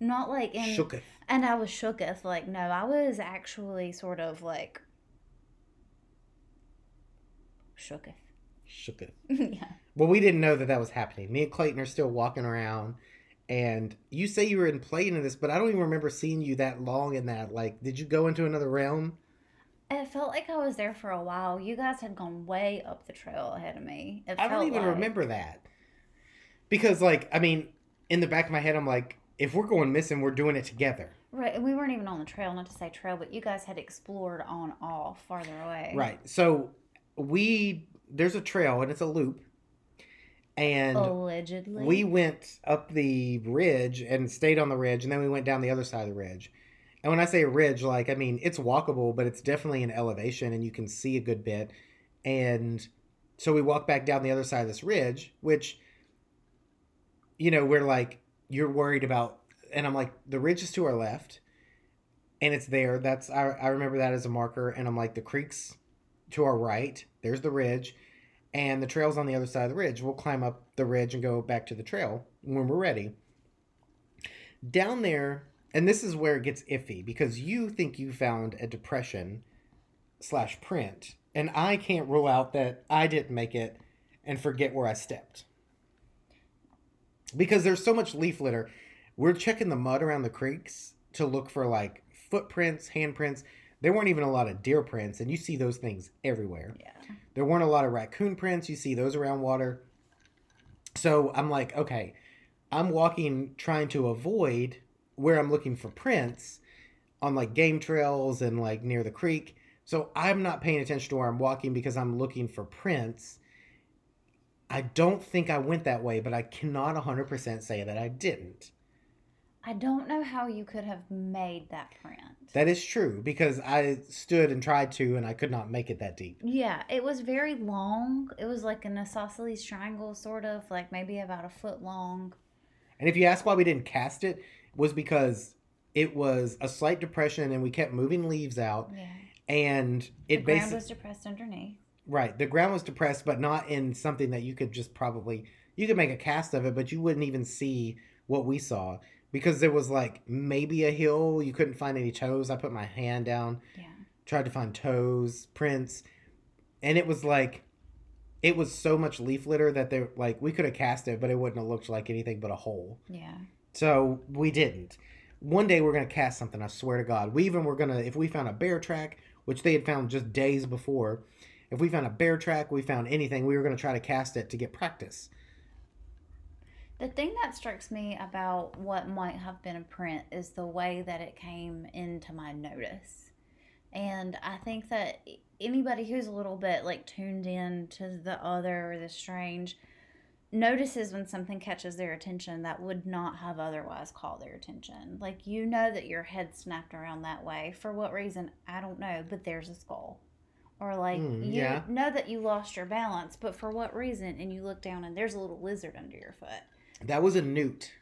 Not like in, Shooketh. and I was shooketh. Like no, I was actually sort of like shooketh. Shooketh. yeah. Well, we didn't know that that was happening. Me and Clayton are still walking around, and you say you were in playing in this, but I don't even remember seeing you that long in that. Like, did you go into another realm? It felt like I was there for a while. You guys had gone way up the trail ahead of me. It I don't even like- remember that. Because, like, I mean, in the back of my head, I'm like, if we're going missing, we're doing it together. Right, and we weren't even on the trail, not to say trail, but you guys had explored on off farther away. Right. So, we, there's a trail and it's a loop. And Allegedly. we went up the ridge and stayed on the ridge, and then we went down the other side of the ridge. And when I say ridge, like, I mean, it's walkable, but it's definitely an elevation and you can see a good bit. And so we walked back down the other side of this ridge, which, you know, we're like, you're worried about, and I'm like, the ridge is to our left and it's there. That's, I, I remember that as a marker. And I'm like, the creek's to our right, there's the ridge, and the trail's on the other side of the ridge. We'll climb up the ridge and go back to the trail when we're ready. Down there, and this is where it gets iffy because you think you found a depression slash print, and I can't rule out that I didn't make it and forget where I stepped. Because there's so much leaf litter. We're checking the mud around the creeks to look for like footprints, handprints. There weren't even a lot of deer prints, and you see those things everywhere. Yeah. There weren't a lot of raccoon prints. You see those around water. So I'm like, okay, I'm walking trying to avoid where I'm looking for prints on like game trails and like near the creek. So I'm not paying attention to where I'm walking because I'm looking for prints. I don't think I went that way, but I cannot 100% say that I didn't. I don't know how you could have made that print. That is true because I stood and tried to and I could not make it that deep. Yeah, it was very long. It was like an isosceles triangle, sort of, like maybe about a foot long. And if you ask why we didn't cast it, was because it was a slight depression and we kept moving leaves out Yeah. and it basically was depressed underneath. Right the ground was depressed but not in something that you could just probably you could make a cast of it but you wouldn't even see what we saw because there was like maybe a hill you couldn't find any toes i put my hand down Yeah. tried to find toes prints and it was like it was so much leaf litter that they like we could have cast it but it wouldn't have looked like anything but a hole Yeah. so we didn't. One day we're gonna cast something. I swear to God. We even were gonna if we found a bear track, which they had found just days before. If we found a bear track, we found anything, we were gonna try to cast it to get practice. The thing that strikes me about what might have been a print is the way that it came into my notice. And I think that anybody who's a little bit like tuned in to the other or the strange notices when something catches their attention that would not have otherwise caught their attention. Like you know that your head snapped around that way. For what reason? I don't know, but there's a skull. Or like Mm, you yeah. know that you lost your balance, but for what reason? And you look down and there's a little lizard under your foot. That was a newt.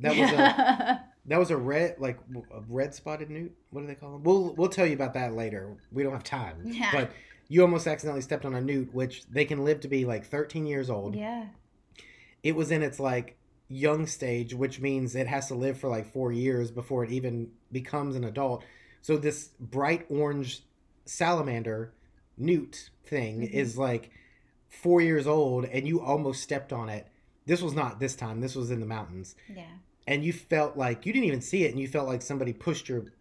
That was a that was a red like a red spotted newt. What do they call them? We'll we'll tell you about that later. We don't have time. Yeah. But you almost accidentally stepped on a newt, which they can live to be like 13 years old. yeah. it was in its like young stage, which means it has to live for like four years before it even becomes an adult. So this bright orange salamander newt thing Mhm. is like four years old, and you almost stepped on it. This was not this time. This was in the mountains, Yeah. and you felt like you didn't even see it, and you felt like somebody pushed your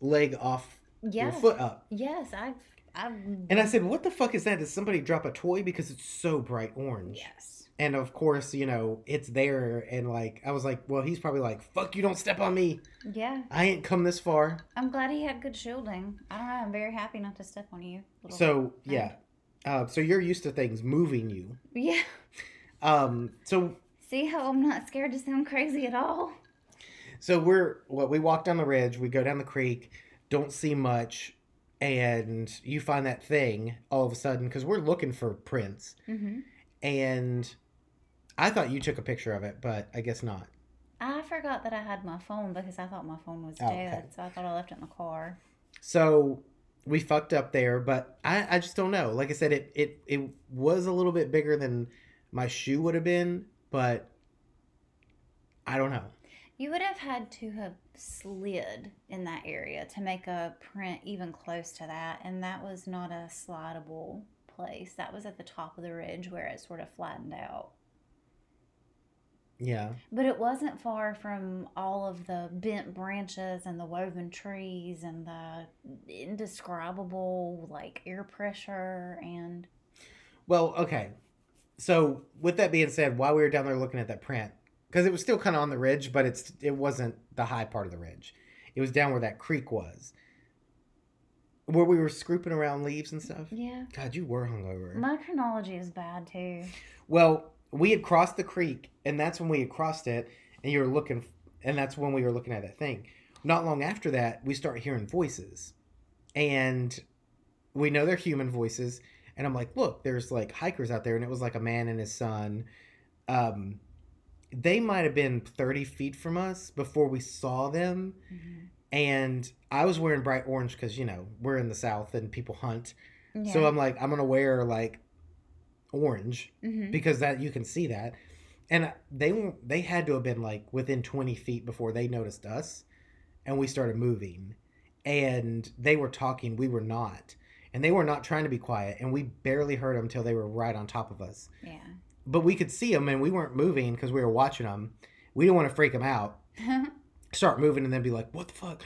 leg off Yeah. your foot up. Yes, I've I've And I said, "What the fuck is that? Did somebody drop a toy because it's so bright orange?" Yes. And of course, you know, it's there. And like, I was like, well, he's probably like, fuck you, don't step on me. Yeah. I ain't come this far. I'm glad he had good shielding. I don't know, I'm very happy not to step on you. So, yeah. Uh, so you're used to things moving you. Yeah. Um, so, See how I'm not scared to sound crazy at all? so we're, what, we walk down the ridge, we go down the creek, don't see much. And you find that thing all of a sudden, because we're looking for prints. Mm-hmm. And I thought you took a picture of it, but I guess not. I forgot that I had my phone because I thought my phone was Oh, dead, okay. so I thought I left it in the car. So we fucked up there, but I, I just don't know. Like I said, it, it it was a little bit bigger than my shoe would have been, but I don't know. You would have had to have slid in that area to make a print even close to that, and that was not a slidable place. That was at the top of the ridge where it sort of flattened out. Yeah. But it wasn't far from all of the bent branches and the woven trees and the indescribable like air pressure and Well, okay. So with that being said, while we were down there looking at that print, because it was still kind of on the ridge, but it's it wasn't the high part of the ridge. It was down where that creek was, where we were scooping around leaves and stuff. yeah. God, you were hungover. My chronology is bad too. Well, we had crossed the creek, and that's when we had crossed it, and you were looking, and that's when we were looking at that thing. Not long after that, we start hearing voices, and we know they're human voices. And I'm like, look, there's like hikers out there, and it was like a man and his son. Um, they might have been 30 feet from us before we saw them, Mhm. and I was wearing bright orange because you know we're in the south and people hunt. Yeah. So I'm like, I'm gonna wear like orange Mhm. because that you can see that and they they had to have been like within 20 feet before they noticed us and we started moving and they were talking we were not and they were not trying to be quiet and we barely heard them until they were right on top of us yeah. but we could see them and we weren't moving because we were watching them we didn't want to freak them out start moving and then be like what the fuck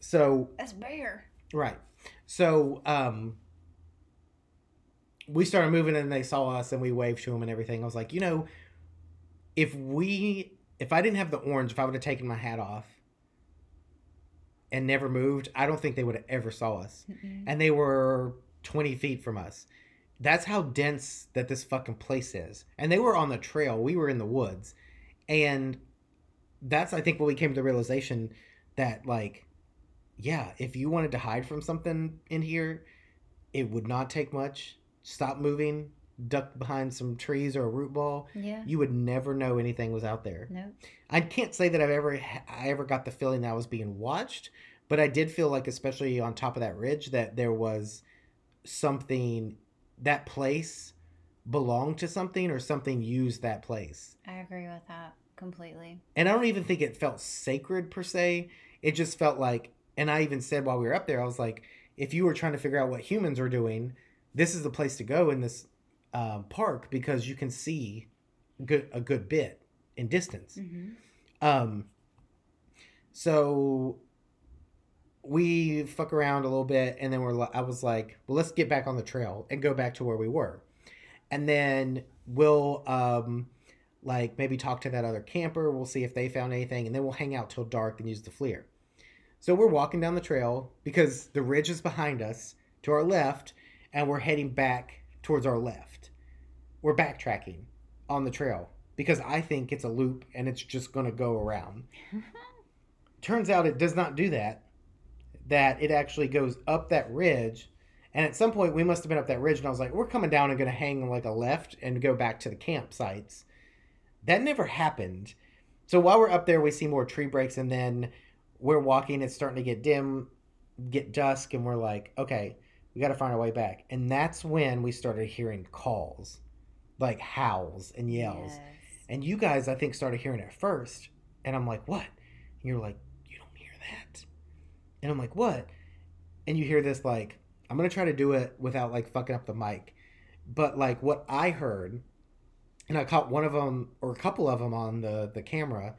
so That's bear. Right. So um we started moving and they saw us and we waved to them and everything. I was like, you know, if we if I didn't have the orange, if I would have taken my hat off, and never moved, I don't think they would have ever saw us. Mm-mm. And they were 20 feet from us. That's how dense that this fucking place is. And they were on the trail. We were in the woods. And that's, I think, when we came to the realization that, like, yeah, if you wanted to hide from something in here, it would not take much. Stop moving, duck behind some trees or a root ball. Yeah. You would never know anything was out there. Nope. I can't say that I've ever I ever got the feeling that I was being watched, but I did feel like, especially on top of that ridge, that there was something that place belonged to something or something used that place. I agree with that completely. And I don't even think it felt sacred per se. It just felt like, and I even said while we were up there, I was like, if you were trying to figure out what humans are doing, this is the place to go in this um, park because you can see good a good bit in distance. hmm Um, so we fuck around a little bit, and then we're. I was like, well, let's get back on the trail and go back to where we were, and then we'll um, like maybe talk to that other camper. We'll see if they found anything, and then we'll hang out till dark and use the FLIR. So we're walking down the trail because the ridge is behind us to our left, and we're heading back towards our left. We're backtracking on the trail because I think it's a loop and it's just going to go around. Turns out it does not do that. That it actually goes up that ridge. And at some point, we must have been up that ridge, and I was like, we're coming down and going to hang like a left and go back to the campsites. That never happened. So while we're up there, we see more tree breaks, and then we're walking. It's starting to get dim, get dusk, and we're like, okay, we got to find our way back. And that's when we started hearing calls, like howls and yells. Yes. And you guys, I think, started hearing it first. And I'm like, what? And you're like, you don't hear that. And I'm like, what? And you hear this, like, I'm going to try to do it without, like, fucking up the mic. But, like, what I heard, and I caught one of them or a couple of them on the, the camera,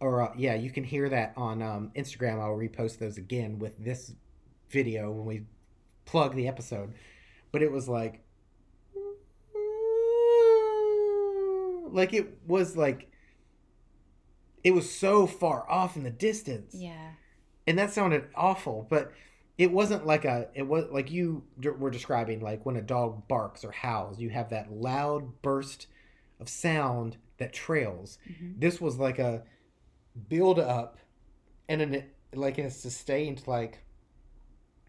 or, uh, yeah, you can hear that on um, Instagram. I'll repost those again with this video when we plug the episode. But it was like, like it was like it was so far off in the distance Yeah. and that sounded awful but it wasn't like a it was like you d- were describing like when a dog barks or howls you have that loud burst of sound that trails hmm this was like a build up and an like a sustained like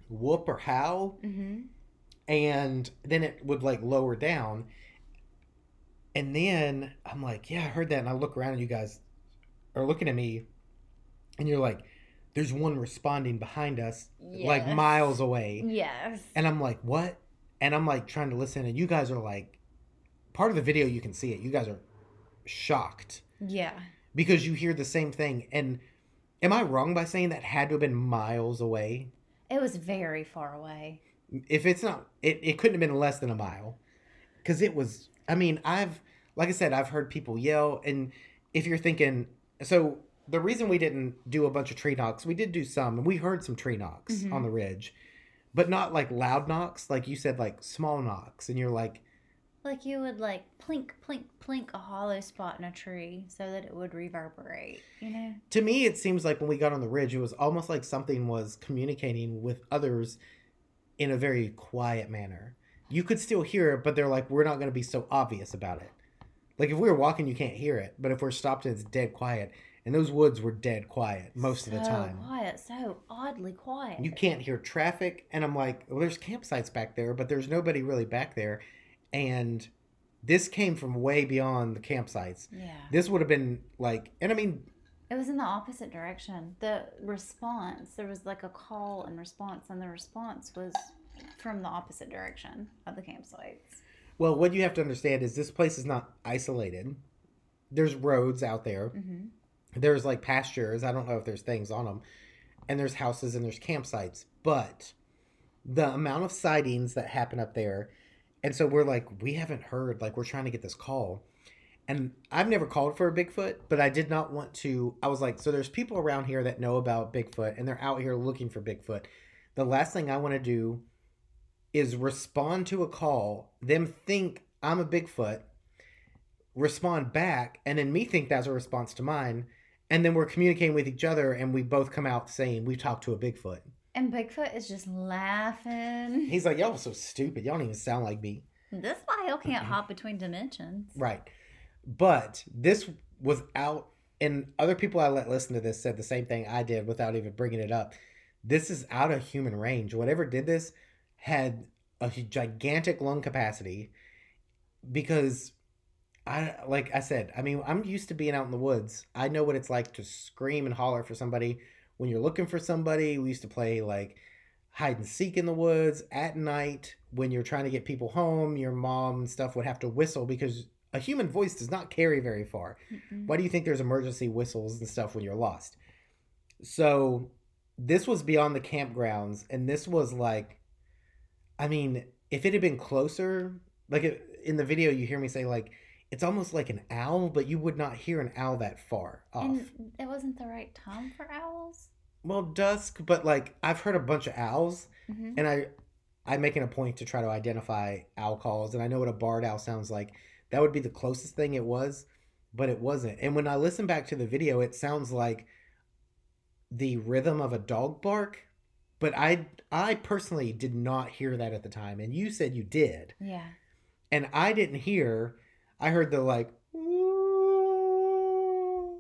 whoop or howl hmm and then it would like lower down. And then i'm like yeah i heard that. And i look around and you guys are looking at me and you're like there's one responding behind us like miles away. Yes. and i'm like what? And i'm like trying to listen and you guys are like part of the video you can see it. You guys are shocked. Yeah. because you hear the same thing and am i wrong by saying that had to have been miles away It was very far away. if it's not it, it couldn't have been less than a mile because it was i mean i've like i said i've heard people yell and if you're thinking so the reason we didn't do a bunch of tree knocks we did do some and we heard some tree knocks Mhm. on the ridge but not like loud knocks like you said like small knocks and you're like Like you would like plink, plink, plink a hollow spot in a tree so that it would reverberate, you know? to me it seems like when we got on the ridge it was almost like something was communicating with others in a very quiet manner you could still hear it but they're like we're not going to be so obvious about it like if we were walking you can't hear it but if we're stopped and it's dead quiet and those woods were dead quiet most of the time quiet, so oddly quiet. you can't hear traffic and i'm like well there's campsites back there but there's nobody really back there and this came from way beyond the campsites Yeah. this would have been like and i mean It was in the opposite direction. The response, there was like a call and response, and the response was from the opposite direction of the campsites. Well, what you have to understand is this place is not isolated. There's roads out there. hmm There's like pastures. I don't know if there's things on them. And there's houses and there's campsites. But the amount of sightings that happen up there. And so we're like, we haven't heard, like, we're trying to get this call. And I've never called for a Bigfoot, but I did not want to. I was like, so there's people around here that know about Bigfoot and they're out here looking for Bigfoot. The last thing I want to do is respond to a call, them think I'm a Bigfoot, respond back, and then me think that's a response to mine, and then we're communicating with each other, and we both come out saying we talked to a Bigfoot. And Bigfoot is just laughing. He's like, y'all so stupid. Y'all don't even sound like me. This file can't hop between dimensions. Right. But this was out, and other people I let listen to this said the same thing I did without even bringing it up. This is out of human range. Whatever did this had a gigantic lung capacity because I like I said, I mean, I'm used to being out in the woods. I know what it's like to scream and holler for somebody when you're looking for somebody. We used to play like hide and seek in the woods at night when you're trying to get people home. Your mom and stuff would have to whistle because a human voice does not carry very far. Mm-mm. Why do you think there's emergency whistles and stuff when you're lost? So this was beyond the campgrounds, and this was like, I mean, if it had been closer, like it, in the video, you hear me say like, it's almost like an owl, but you would not hear an owl that far off. And it wasn't the right time for owls. well, dusk, but like I've heard a bunch of owls, hmm and I, I'm making a point to try to identify owl calls, and I know what a barred owl sounds like. That would be the closest thing it was, but it wasn't. And when I listen back to the video, it sounds like the rhythm of a dog bark, but I, I personally did not hear that at the time, and you said you did, Yeah. and I didn't hear. I heard the like, "Ooh,"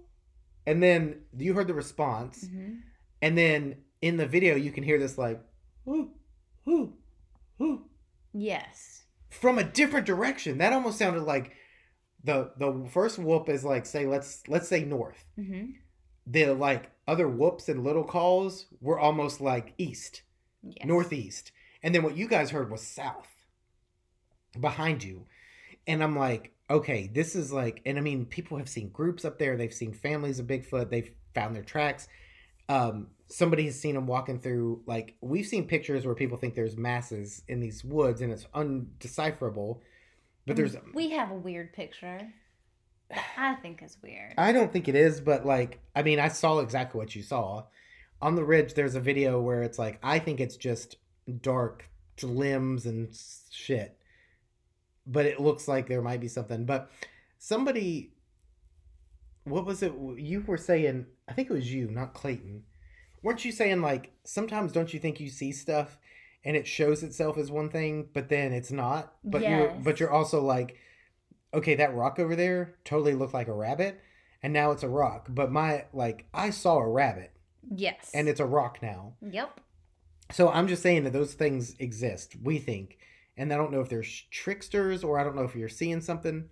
and then you heard the response. hmm And then in the video, you can hear this like, ooh, ooh, ooh, Yes. from a different direction. That almost sounded like the the first whoop is like say let's let's say north. hmm The like other whoops and little calls were almost like east, Yes. northeast, and then what you guys heard was south behind you. And I'm like, okay, this is like, and I mean, people have seen groups up there. They've seen families of Bigfoot. They've found their tracks. Um, somebody has seen them walking through. Like we've seen pictures where people think there's masses in these woods, and it's undecipherable. But there's, We have a weird picture. I think is weird. I don't think it is, but like, I mean, I saw exactly what you saw on the ridge. There's a video where it's like, I think it's just dark limbs and shit, but it looks like there might be something. But somebody, what was it? You were saying, I think it was you, not Clayton. Weren't you saying like sometimes don't you think you see stuff and it shows itself as one thing, but then it's not? But you're but you're also like, okay, that rock over there totally looked like a rabbit, and now it's a rock. But my like I saw a rabbit yes. and it's a rock now. Yep. So I'm just saying that those things exist, we think. And I don't know if they're tricksters or I don't know if you're seeing something.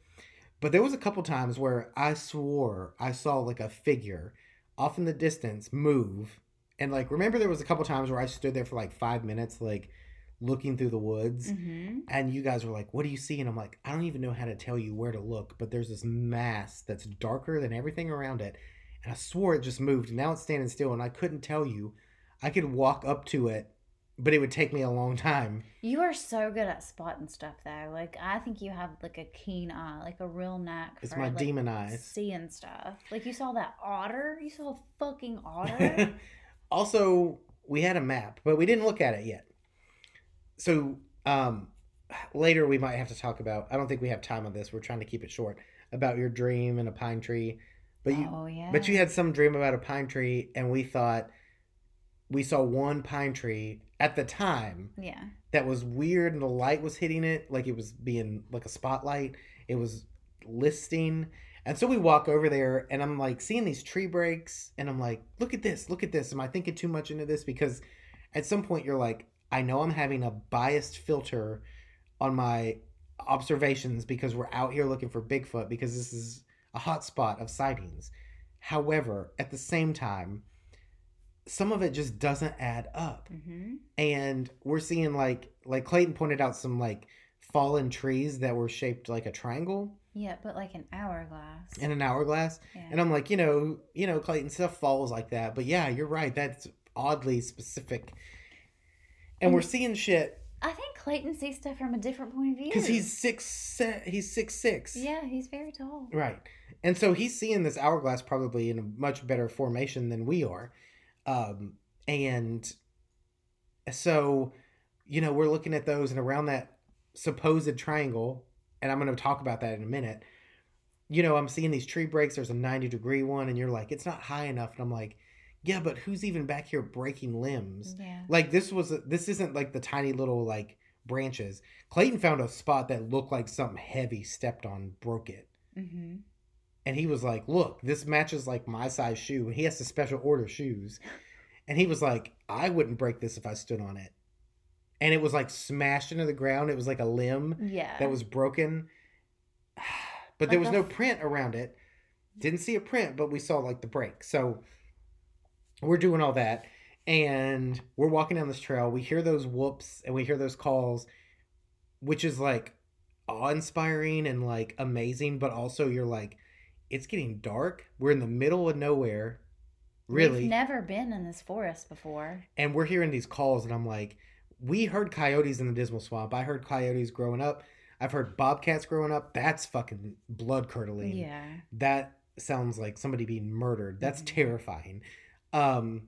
But there was a couple times where I swore I saw like a figure off in the distance move. And like remember there was a couple times where I stood there for like 5 minutes like looking through the woods hmm and you guys were like, "What do you see?" And I'm like, "I don't even know how to tell you where to look, but there's this mass that's darker than everything around it." And I swore it just moved. Now it's standing still and I couldn't tell you. I could walk up to it, but it would take me a long time. You are so good at spotting stuff, though. Like I think you have like a keen eye, like a real knack. It's for, my like, demon eyes. Seeing stuff. Like you saw that otter. You saw a fucking otter. also, we had a map, but we didn't look at it yet. So, um later we might have to talk about I don't think we have time on this. We're trying to keep it short about your dream and a pine tree. But you oh yeah. But you had some dream about a pine tree, and we thought we saw one pine tree at the time Yeah. that was weird, and the light was hitting it like it was being like a spotlight. It was listing. And so we walk over there, and I'm like seeing these tree breaks, and I'm like, look at this, look at this. Am I thinking too much into this? Because at some point, you're like, I know I'm having a biased filter on my observations because we're out here looking for Bigfoot because this is a hot spot of sightings. However, at the same time, some of it just doesn't add up. Mm-hmm. And we're seeing like like Clayton pointed out some like fallen trees that were shaped like a triangle Yeah, but like an hourglass. and an hourglass. yeah. And I'm like, you know, you know, Clayton stuff falls like that. But yeah, you're right. That's oddly specific. And we're seeing shit I think Clayton sees stuff from a different point of view. because he's six. He's six six. yeah, he's very tall. Right. And so he's seeing this hourglass probably in a much better formation than we are. Um, and so, you know, we're looking at those and around that supposed triangle, and I'm going to talk about that in a minute. you know, I'm seeing these tree breaks. There's a 90 degree one, and you're like, it's not high enough. And I'm like, yeah, but who's even back here breaking limbs? Yeah. Like this was this isn't like the tiny little like branches. Clayton found a spot that looked like something heavy stepped on, broke it. Mm-hmm. And he was like, "Look, this matches like my size shoe." And he has to special order shoes. And he was like, "I wouldn't break this if I stood on it." And it was like smashed into the ground. It was like a limb Yeah. that was broken. But there was no print around it. Didn't see a print, but we saw like the break. So we're doing all that and we're walking down this trail. We hear those whoops and we hear those calls, which is like awe inspiring and like amazing, but also you're like, it's getting dark. We're in the middle of nowhere, really. We've never been in this forest before. and we're hearing these calls, and I'm like, we heard coyotes in the Dismal Swamp. I heard coyotes growing up. I've heard bobcats growing up. That's fucking blood curdling. Yeah. That sounds like somebody being murdered. That's Mhm. terrifying. Um,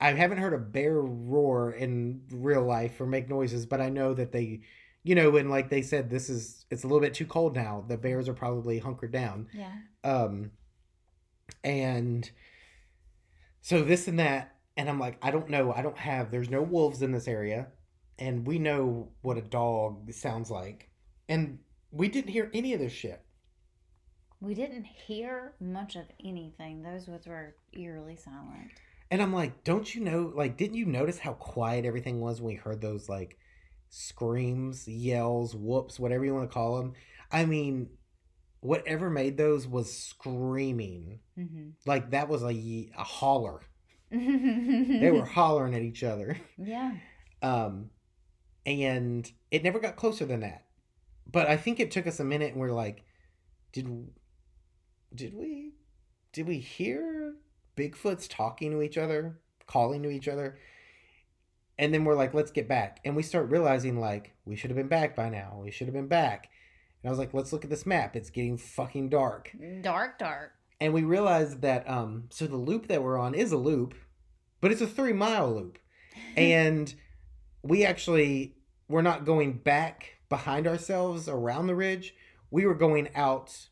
I haven't heard a bear roar in real life or make noises, but I know that they, you know, when like they said this is it's a little bit too cold now. The bears are probably hunkered down. Yeah. Um, and so this and that, and I'm like, I don't know. I don't have. There's no wolves in this area, and we know what a dog sounds like, and we didn't hear any of this shit. We didn't hear much of anything. Those woods were eerily silent. And I'm like, don't you know? Like, didn't you notice how quiet everything was when we heard those like screams, yells, whoops, whatever you want to call them? I mean, whatever made those was screaming. Mm-hmm. Like that was a, a holler. They were hollering at each other. Yeah. Um, and it never got closer than that. But I think it took us a minute, and we're like, did did we did we hear Bigfoots talking to each other, calling to each other? And then we're like, let's get back. And we start realizing like we should have been back by now. We should have been back. And I was like, let's look at this map. It's getting fucking dark. Dark, dark. And we realized that um so the loop that we're on is a loop, but it's a 3 mile loop and we actually were not going back behind ourselves around the ridge we were going out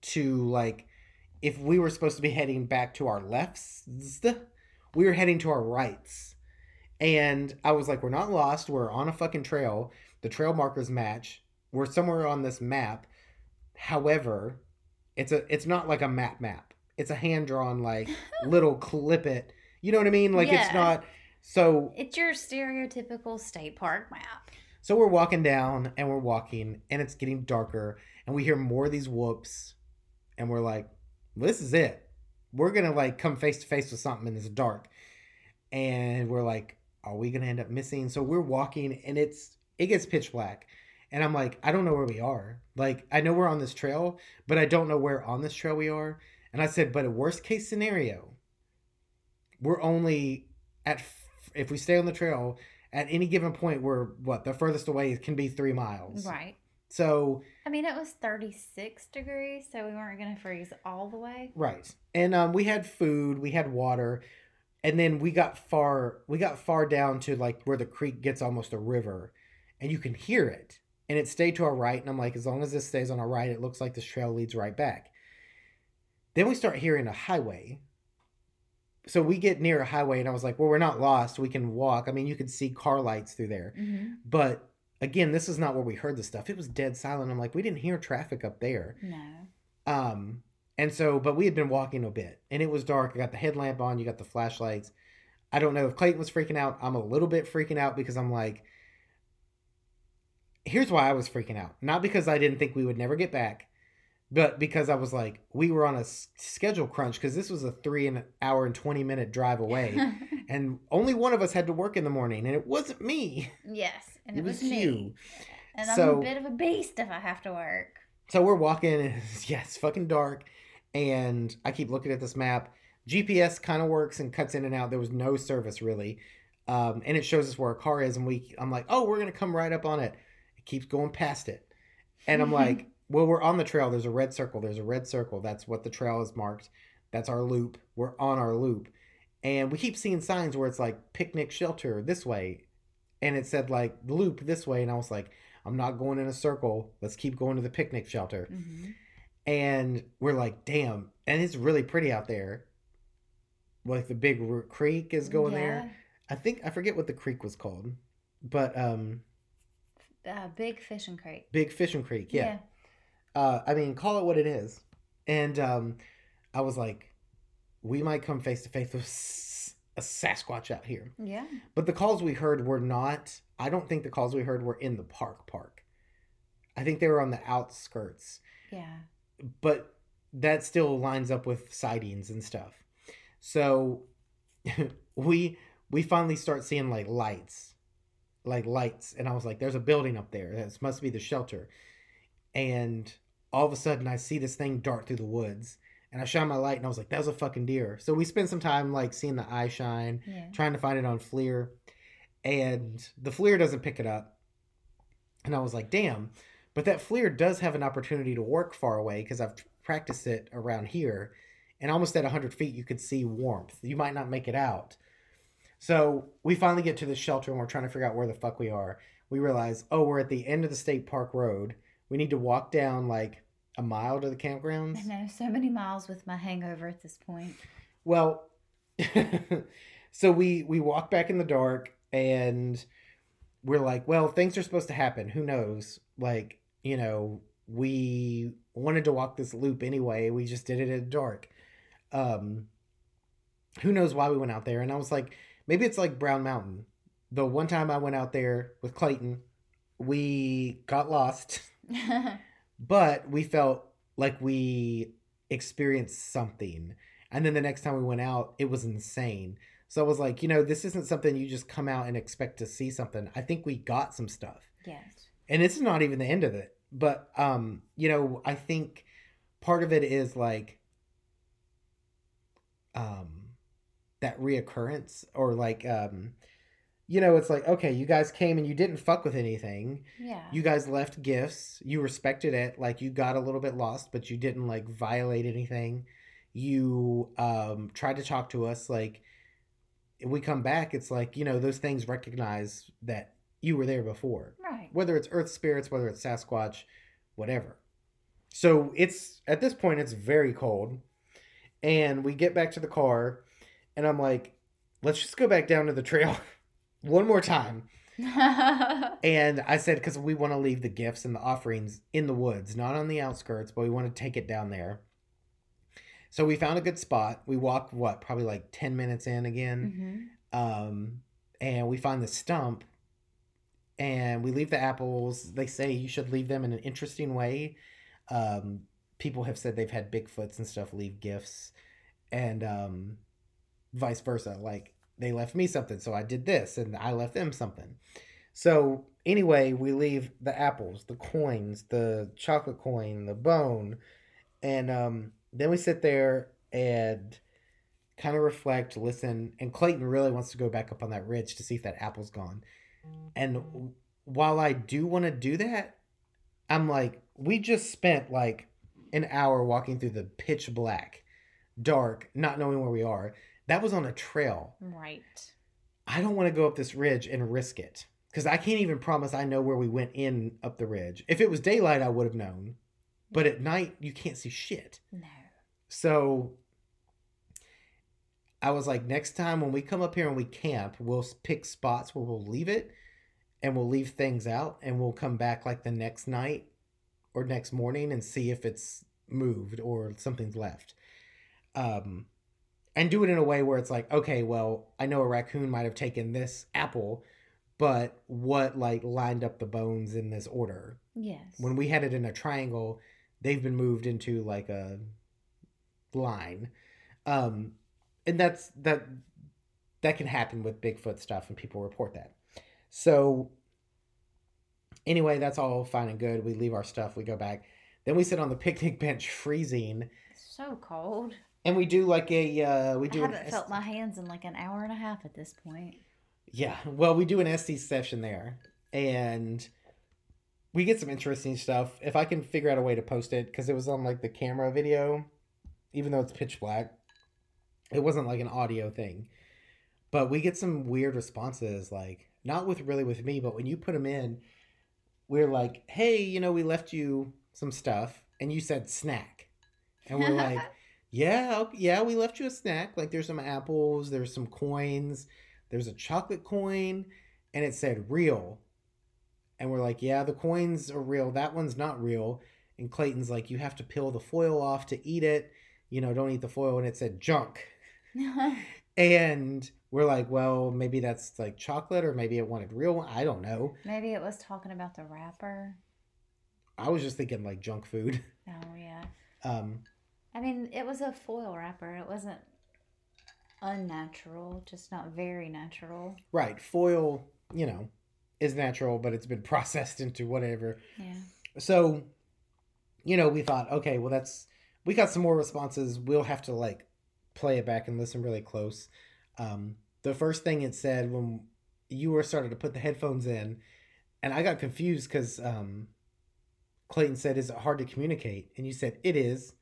to like if we were supposed to be heading back to our lefts we were heading to our rights and i was like we're not lost we're on a fucking trail the trail markers match we're somewhere on this map however it's a it's not like a map map it's a hand drawn like little clip it you know what i mean like it's not so It's your stereotypical state park map. so we're walking down and we're walking and it's getting darker and we hear more of these whoops and we're like, this is it. We're gonna like come face to face with something in this dark. And we're like, are we gonna end up missing? So we're walking and it's it gets pitch black. And I'm like, I don't know where we are. Like, I know we're on this trail, but I don't know where on this trail we are. And I said, but a worst case scenario, we're only at f- if we stay on the trail at any given point we're what the furthest away can be three miles Right. so I mean, it was 36 degrees, so we weren't going to freeze all the way. right and um, we had food we had water and then we got far we got far down to like where the creek gets almost a river and you can hear it and it stayed to our right and i'm like as long as this stays on our right it looks like this trail leads right back then we start hearing a highway so we get near a highway and i was like well we're not lost we can walk i mean you can see car lights through there Mm-hmm. But again, this is not where we heard the stuff. It was dead silent. I'm like, we didn't hear traffic up there. No. Um, and so, but we had been walking a bit, and it was dark. I got the headlamp on. You got the flashlights. I don't know if Clayton was freaking out. I'm a little bit freaking out because I'm like, here's why I was freaking out. Not because I didn't think we would never get back, but because I was like, we were on a schedule crunch because this was a three and hour and 20 minute drive away. and only one of us had to work in the morning, and it wasn't me. yes, and It it, was, was you. And I'm a bit of a beast if I have to work. So we're walking, and it's, yeah, it's fucking dark. And I keep looking at this map. GPS kind of works and cuts in and out. There was no service really. Um, and it shows us where our car is. And we, I'm like, oh, we're going to come right up on it. It keeps going past it. And I'm like, well, we're on the trail. There's a red circle. There's a red circle. That's what the trail is marked. That's our loop. We're on our loop. And we keep seeing signs where it's like picnic shelter this way. And it said like loop this way. And I was like, I'm not going in a circle. Let's keep going to the picnic shelter. hmm and we're like, damn, and it's really pretty out there. Like the big creek is going there. I think I forget what the creek was called, but um, Uh, big fishing Creek. Big Fishing Creek. Yeah. Uh, I mean, call it what it is. And um, I was like, we might come face to face with a Sasquatch out here. Yeah. But the calls we heard were not. I don't think the calls we heard were in the park. Park. I think they were on the outskirts. Yeah. but that still lines up with sightings and stuff. So we we finally start seeing like lights, like lights, and I was like, "There's a building up there. This must be the shelter." And all of a sudden, I see this thing dart through the woods, and I shine my light, and I was like, "That was a fucking deer." So we spent some time like seeing the eye shine, Yeah. trying to find it on FLIR, and the FLIR doesn't pick it up. And I was like, damn. But that FLIR does have an opportunity to work far away because I've practiced it around here. And almost at 100 feet, you could see warmth. You might not make it out. So we finally get to the shelter and we're trying to figure out where the fuck we are. We realize, oh, we're at the end of the state park road. We need to walk down like a mile to the campgrounds. I know so many miles with my hangover at this point. Well, so we we walk back in the dark and we're like, well, things are supposed to happen. Who knows? Like, you know, we wanted to walk this loop anyway. We just did it in the dark. Um who knows why we went out there? And I was like, maybe it's like Brown Mountain. The one time I went out there with Clayton, we got lost, but we felt like we experienced something. And then the next time we went out, it was insane. So I was like, you know, this isn't something you just come out and expect to see something. I think we got some stuff. yes. And it's not even the end of it. But um, you know, I think part of it is like um that reoccurrence or like um you know, it's like, okay, you guys came and you didn't fuck with anything. Yeah. you guys left gifts. You respected it. Like you got a little bit lost but you didn't like violate anything. You um tried to talk to us. Like if we come back it's like you know those things recognize that you were there before. Right. whether it's earth spirits whether it's sasquatch whatever. So it's at this point it's very cold. And we get back to the car and i'm like let's just go back down to the trail one more time and I said, because we want to leave the gifts and the offerings in the woods, not on the outskirts, but we want to take it down there. So we found a good spot. We walked, what, probably like 10 minutes in again. hmm Um, and we find the stump and we leave the apples. They say you should leave them in an interesting way. Um, people have said they've had Bigfoots and stuff leave gifts and um, vice versa. Like they left me something, so I did this, and I left them something. So anyway, we leave the apples, the coins, the chocolate coin, the bone, and um, then we sit there and kind of reflect, listen. And Clayton really wants to go back up on that ridge to see if that apple's gone. And while I do want to do that, I'm like, we just spent like an hour walking through the pitch black, dark, not knowing where we are. That was on a trail. Right. I don't want to go up this ridge and risk it because I can't even promise I know where we went in up the ridge. If it was daylight, I would have known, but at night you can't see shit. No. So I was like, next time when we come up here and we camp, we'll pick spots where we'll leave it and we'll leave things out and we'll come back like the next night or next morning and see if it's moved or something's left. Um, and do it in a way where it's like, okay, well, I know a raccoon might have taken this apple, but what like lined up the bones in this order? Yes. when we had it in a triangle they've been moved into like a line um and that's that that can happen with bigfoot stuff and people report that so anyway that's all fine and good we leave our stuff we go back then we sit on the picnic bench freezing It's so cold. And we do like a uh we do an haven't felt my hands in like an hour and a half at this point. Yeah, well, we do an SB session there, and we get some interesting stuff. If I can figure out a way to post it, because it was on like the camera video, even though it's pitch black, it wasn't like an audio thing. But we get some weird responses, like not with really with me, but when you put them in, we're like, "Hey, you know, we left you some stuff," and you said snack, and we're like, yeah, yeah, we left you a snack. Like there's some apples, there's some coins, there's a chocolate coin, and it said real. And we're like, yeah, the coins are real. That one's not real. And Clayton's like, you have to peel the foil off to eat it. You know, don't eat the foil. And it said junk. And we're like, well, maybe that's like chocolate, or maybe it wanted real. I don't know. Maybe it was talking about the wrapper. I was just thinking like junk food. Oh yeah. Um, I mean, it was a foil wrapper. It wasn't unnatural, just not very natural. right. Foil, you know, is natural, but it's been processed into whatever. Yeah. So, you know, we thought, okay, well, that's we got some more responses. We'll have to like play it back and listen really close. Um, the first thing it said when you were starting to put the headphones in, and I got confused because um, Clayton said, "Is it hard to communicate?" And you said, "It is."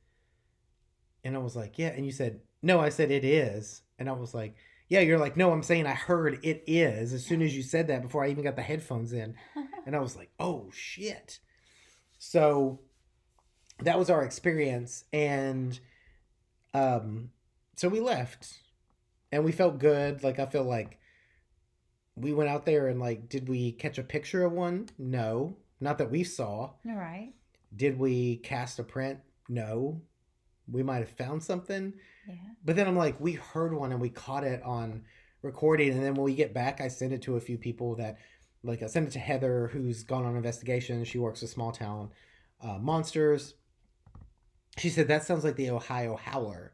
And I was like, "Yeah." And you said, "No." I said, "It is." And I was like, "Yeah." You're like, "No." I'm saying I heard it is as soon as you said that before I even got the headphones in. And I was like, oh shit. So that was our experience. And um, so we left and we felt good. Like, I feel like we went out there and, like, did we catch a picture of one? No. Not that we saw. All right. Did we cast a print? No. We might have found something. Yeah. But then I'm like, we heard one and we caught it on recording. And then when we get back, I send it to a few people that, like, I send it to Heather, who's gone on investigation. She works with small town uh, monsters. She said, that sounds like the Ohio Howler.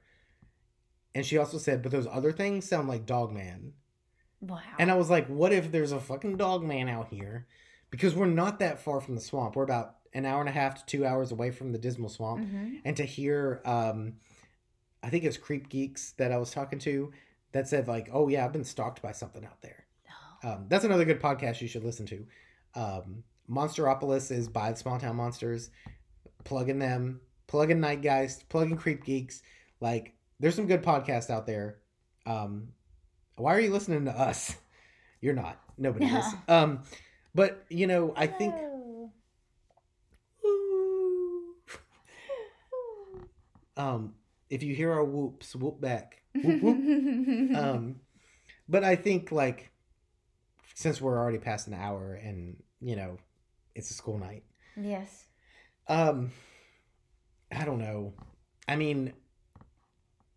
And she also said, but those other things sound like Dogman. Wow. And I was like, what if there's a fucking Dogman out here? Because we're not that far from the swamp. We're about an hour and a half to two hours away from the Dismal Swamp hmm and to hear um i think it was creep geeks that i was talking to that said like oh yeah i've been stalked by something out there. Um that's another good podcast you should listen to. Um monsteropolis is by the small town monsters. Plug in them plug in nightgeist plug in creep geeks. Like there's some good podcasts out there. Um why are you listening to us? You're not. Nobody is. Um but you know i think No. Um if you hear our whoops whoop back whoop, whoop. um but i think like since we're already past an hour and you know it's a school night yes. um i don't know i mean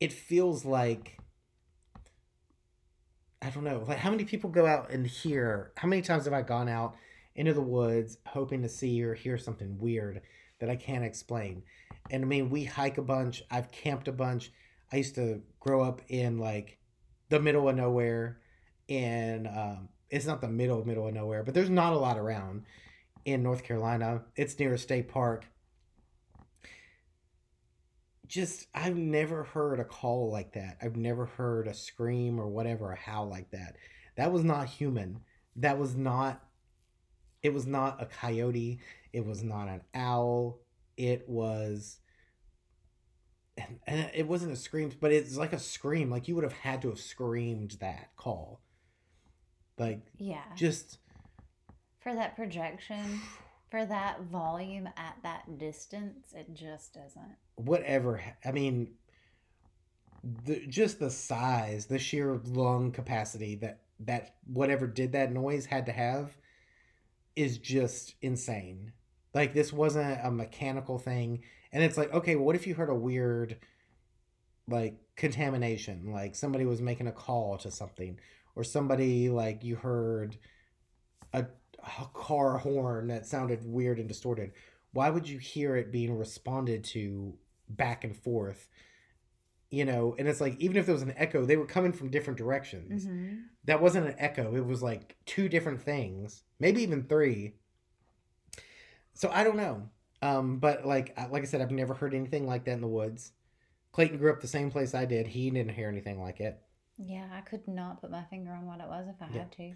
it feels like i don't know like how many people go out and hear how many times have i gone out into the woods hoping to see or hear something weird that i can't explain and i mean we hike a bunch i've camped a bunch i used to grow up in like the middle of nowhere and um, it's not the middle middle of nowhere but there's not a lot around in north carolina it's near a state park just I've never heard a call like that. I've never heard a scream or whatever, a howl like that. That was not human. That was not it was not a coyote. It was not an owl. It was and, and it wasn't a scream, but it's like a scream. Like you would have had to have screamed that call. Like Yeah. just For that projection, for that volume at that distance, it just doesn't. whatever i mean the just the size the sheer lung capacity that that whatever did that noise had to have is just insane like this wasn't a mechanical thing. And it's like okay what if you heard a weird like contamination? Like somebody was making a call to something. Or somebody like you heard a, a car horn that sounded weird and distorted. Why would you hear it being responded to back and forth? You know and it's like even if there was an echo they were coming from different directions. Mm-hmm. that wasn't an echo. It was like two different things. Maybe even three so i don't know. Um but like I- like i said i've never heard anything like that in the woods. Clayton grew up the same place i did. He didn't hear anything like it. Yeah, I could not put my finger on what it was if I Yeah. had to.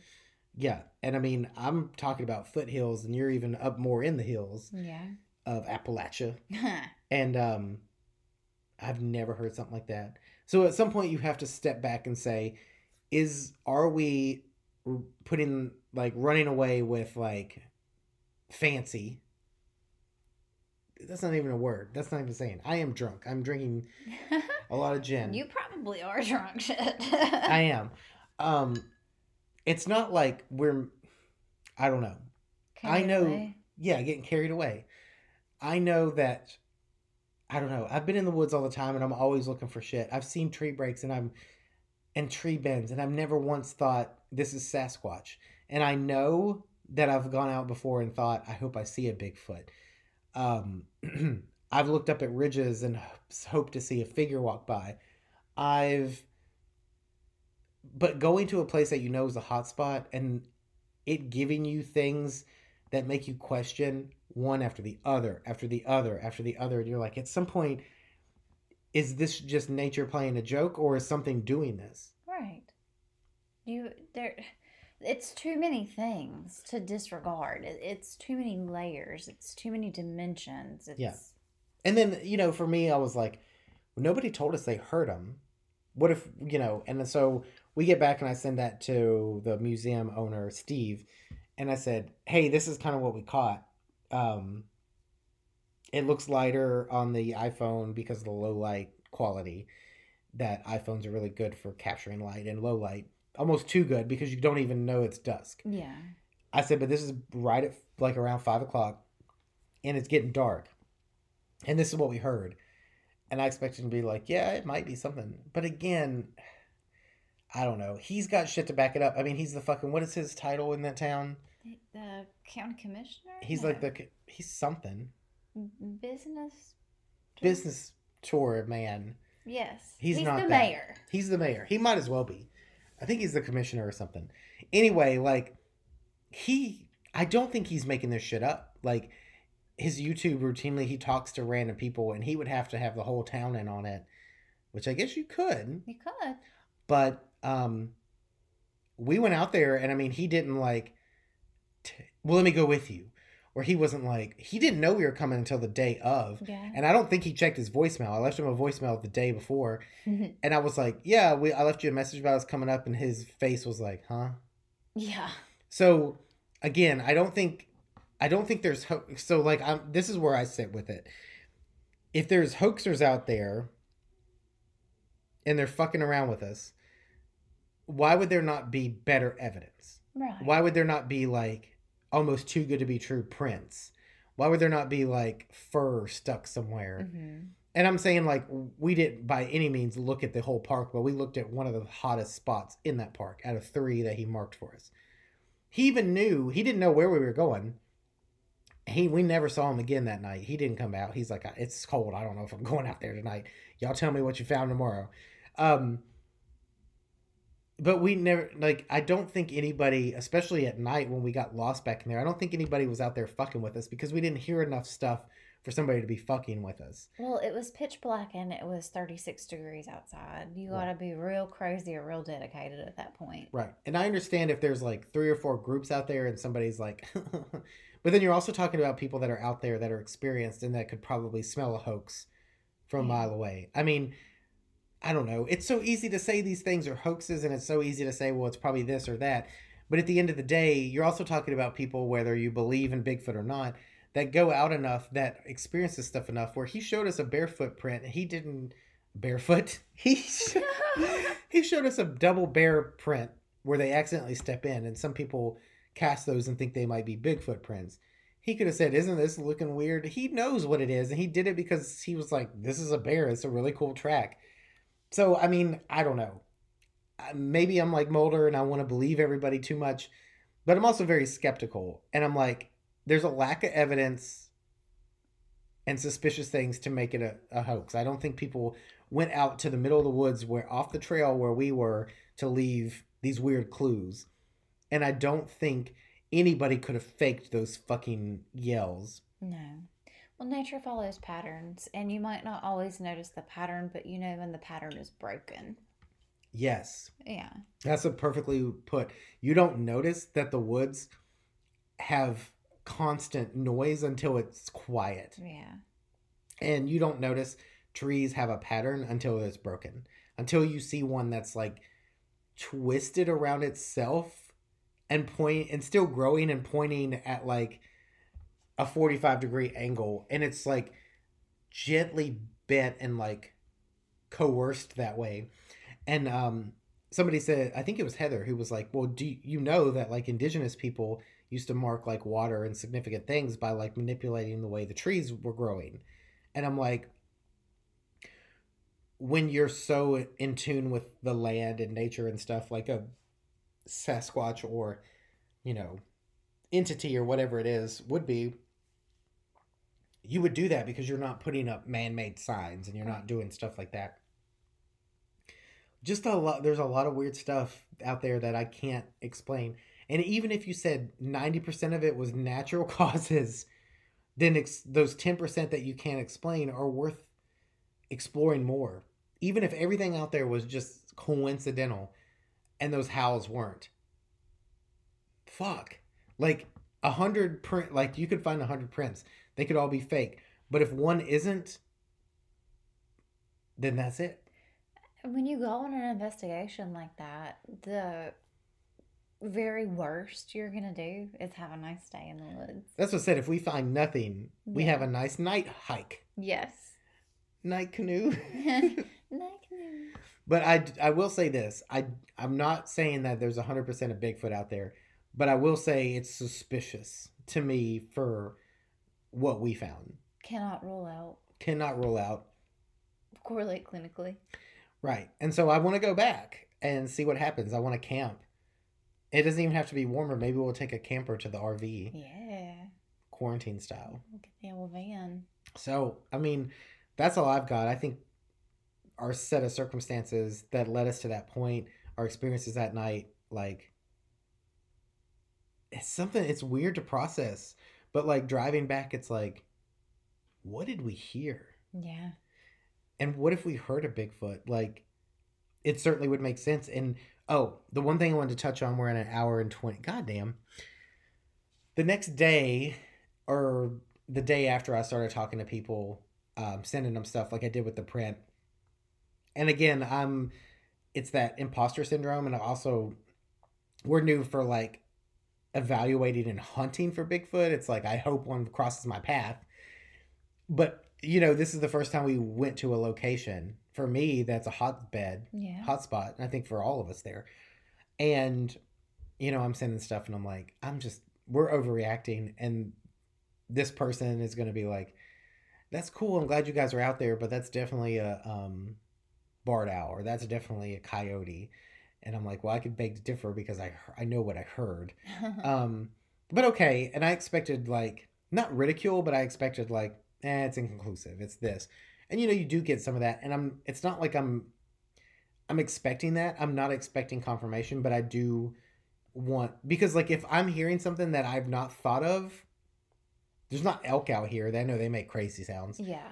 yeah and i mean i'm talking about foothills and you're even up more in the hills Yeah. of appalachia. And um i've never heard something like that. So at some point you have to step back and say is are we putting like running away with like fancy That's not even a word. That's not even saying. I am drunk. I'm drinking a lot of gin. you probably are drunk shit. I am. Um, it's not like we're. I don't know. I Carried know- away. Yeah, getting carried away. I know that. I don't know. I've been in the woods all the time, and I'm always looking for shit. I've seen tree breaks, and I'm and tree bends, and I've never once thought this is Sasquatch. And I know that I've gone out before and thought, I hope I see a Bigfoot. Um, I've looked up at ridges and h- hoped to see a figure walk by. I've, but going to a place that you know is a hot spot and it giving you things that make you question one after the other, after the other, after the other, and you're like, at some point, is this just nature playing a joke, or is something doing this? Right. You there. It's too many things to disregard. It's too many layers. It's too many dimensions. It's, Yeah. And then, you know, for me, I was like, nobody told us they heard him. What if, you know, and so we get back and I send that to the museum owner, Steve, and I said, hey, this is kind of what we caught. Um, it looks lighter on the iPhone because of the low light quality. That iPhones are really good for capturing light and low light. Almost too good because you don't even know it's dusk. Yeah. I said, but this is right at like around five o'clock, and it's getting dark, and this is what we heard, and I expected him to be like, yeah, it might be something, but again, I don't know. He's got shit to back it up. I mean, he's the fucking what is his title in that town? The, the county commissioner. He's No. like the he's something business. business tour man. Yes. He's not the that. mayor. He's the mayor. He might as well be. I think he's the commissioner or something. Anyway, like he I don't think he's making this shit up. Like his YouTube routinely he talks to random people and he would have to have the whole town in on it, which I guess you could. You could. But um we went out there and I mean he didn't like t- well let me go with you. Or he wasn't like he didn't know we were coming until the day of. Yeah. And I don't think he checked his voicemail. I left him a voicemail the day before mm-hmm. and I was like, "Yeah, we I left you a message about us coming up," and his face was like, "Huh." yeah. So again, I don't think, I don't think there's so like I'm. This is where I sit with it. If there's hoaxers out there, and they're fucking around with us, why would there not be better evidence? Right. Why would there not be like almost too good to be true prints? Why would there not be like fur stuck somewhere? hmm And I'm saying like we didn't by any means look at the whole park, but we looked at one of the hottest spots in that park out of three that he marked for us. He even knew he didn't know where we were going. He we never saw him again that night. He didn't come out. He's like, it's cold. I don't know if I'm going out there tonight. Y'all tell me what you found tomorrow. Um, but we never like. I don't think anybody, especially at night when we got lost back in there, I don't think anybody was out there fucking with us because we didn't hear enough stuff for somebody to be fucking with us. Well, it was pitch black and it was 36 degrees outside. You Right. got to be real crazy or real dedicated at that point. Right. And I understand if there's like three or four groups out there and somebody's like, but then you're also talking about people that are out there that are experienced and that could probably smell a hoax from a Yeah. mile away. I mean, I don't know. It's so easy to say these things are hoaxes and it's so easy to say, well, it's probably this or that. But at the end of the day, you're also talking about people, whether you believe in Bigfoot or not, that go out enough, that experience this stuff enough, where he showed us a barefoot print. He didn't barefoot. He he showed us a double bear print where they accidentally step in, and some people cast those and think they might be Bigfoot prints. He could have said, "Isn't this looking weird?" He knows what it is, and he did it because he was like, "This is a bear. It's a really cool track." So I mean, I don't know. Uh, Maybe I'm like Mulder, and I want to believe everybody too much, but I'm also very skeptical, and I'm like, there's a lack of evidence and suspicious things to make it a, a hoax. I don't think people went out to the middle of the woods where off the trail where we were to leave these weird clues. And I don't think anybody could have faked those fucking yells. No. Well, nature follows patterns, and you might not always notice the pattern, but you know when the pattern is broken. Yes. Yeah. That's a perfectly put. You don't notice that the woods have constant noise until it's quiet. Yeah. and you don't notice trees have a pattern until it's broken until you see one that's like twisted around itself and point and still growing and pointing at like a 45 degree angle and it's like gently bent and like coerced that way. And um somebody said I think it was Heather who was like, "Well, do you know that like indigenous people used to mark like water and significant things by like manipulating the way the trees were growing?" And I'm like when you're so in tune with the land and nature and stuff like a Sasquatch or you know entity or whatever it is would be you would do that because you're not putting up man-made signs and you're not doing stuff like that. Just a lot there's a lot of weird stuff out there that i can't explain. And even if you said 90% of it was natural causes then ex- those 10% that you can't explain are worth exploring more. Even if everything out there was just coincidental and those howls weren't. Fuck. Like a hundred print like you could find a hundred prints they could all be fake. But if one isn't then that's it. When you go on an investigation like that, the very worst you're gonna do is have a nice day in the woods. that's what I said. If we find nothing we have a nice night hike. Yes. night canoe. Night canoe. but I, I will say this. I, i'm not saying that there's 100% of bigfoot out there but i will say it's suspicious to me for what we found Cannot rule out. cannot rule out Correlate clinically. Right. And so I want to go back and see what happens. I want to camp. It doesn't even have to be warmer. Maybe we'll take a camper to the RV, Yeah. quarantine style. Look at the old van. So, I mean, that's all I've got. I think our set of circumstances that led us to that point, our experiences that night, like, it's something, it's weird to process. But, like, driving back, it's like, what did we hear? Yeah. And what if we heard a Bigfoot? Like, it certainly would make sense. And oh, the one thing I wanted to touch on, we're in an hour and 20. Goddamn. The next day, or the day after I started talking to people, um, sending them stuff like I did with the print. And again, I'm, it's that imposter syndrome. And also, we're new for like evaluating and hunting for Bigfoot. It's like, I hope one crosses my path. But you know, this is the first time we went to a location. For me, that's a hotbed, Yeah. hotspot. I think for all of us there. And, you know, I'm sending stuff and I'm like, I'm just, we're overreacting. And this person is going to be like, that's cool. I'm glad you guys are out there, but that's definitely a um, barred owl or that's definitely a coyote. And I'm like, well, I could beg to differ because I, I know what I heard. Um, but okay. And I expected like, not ridicule, but I expected like, eh, it's inconclusive. It's this. And you know, you do get some of that. And I'm it's not like I'm I'm expecting that. I'm not expecting confirmation, but I do want because like if I'm hearing something that I've not thought of, there's not elk out here. They know they make crazy sounds. yeah.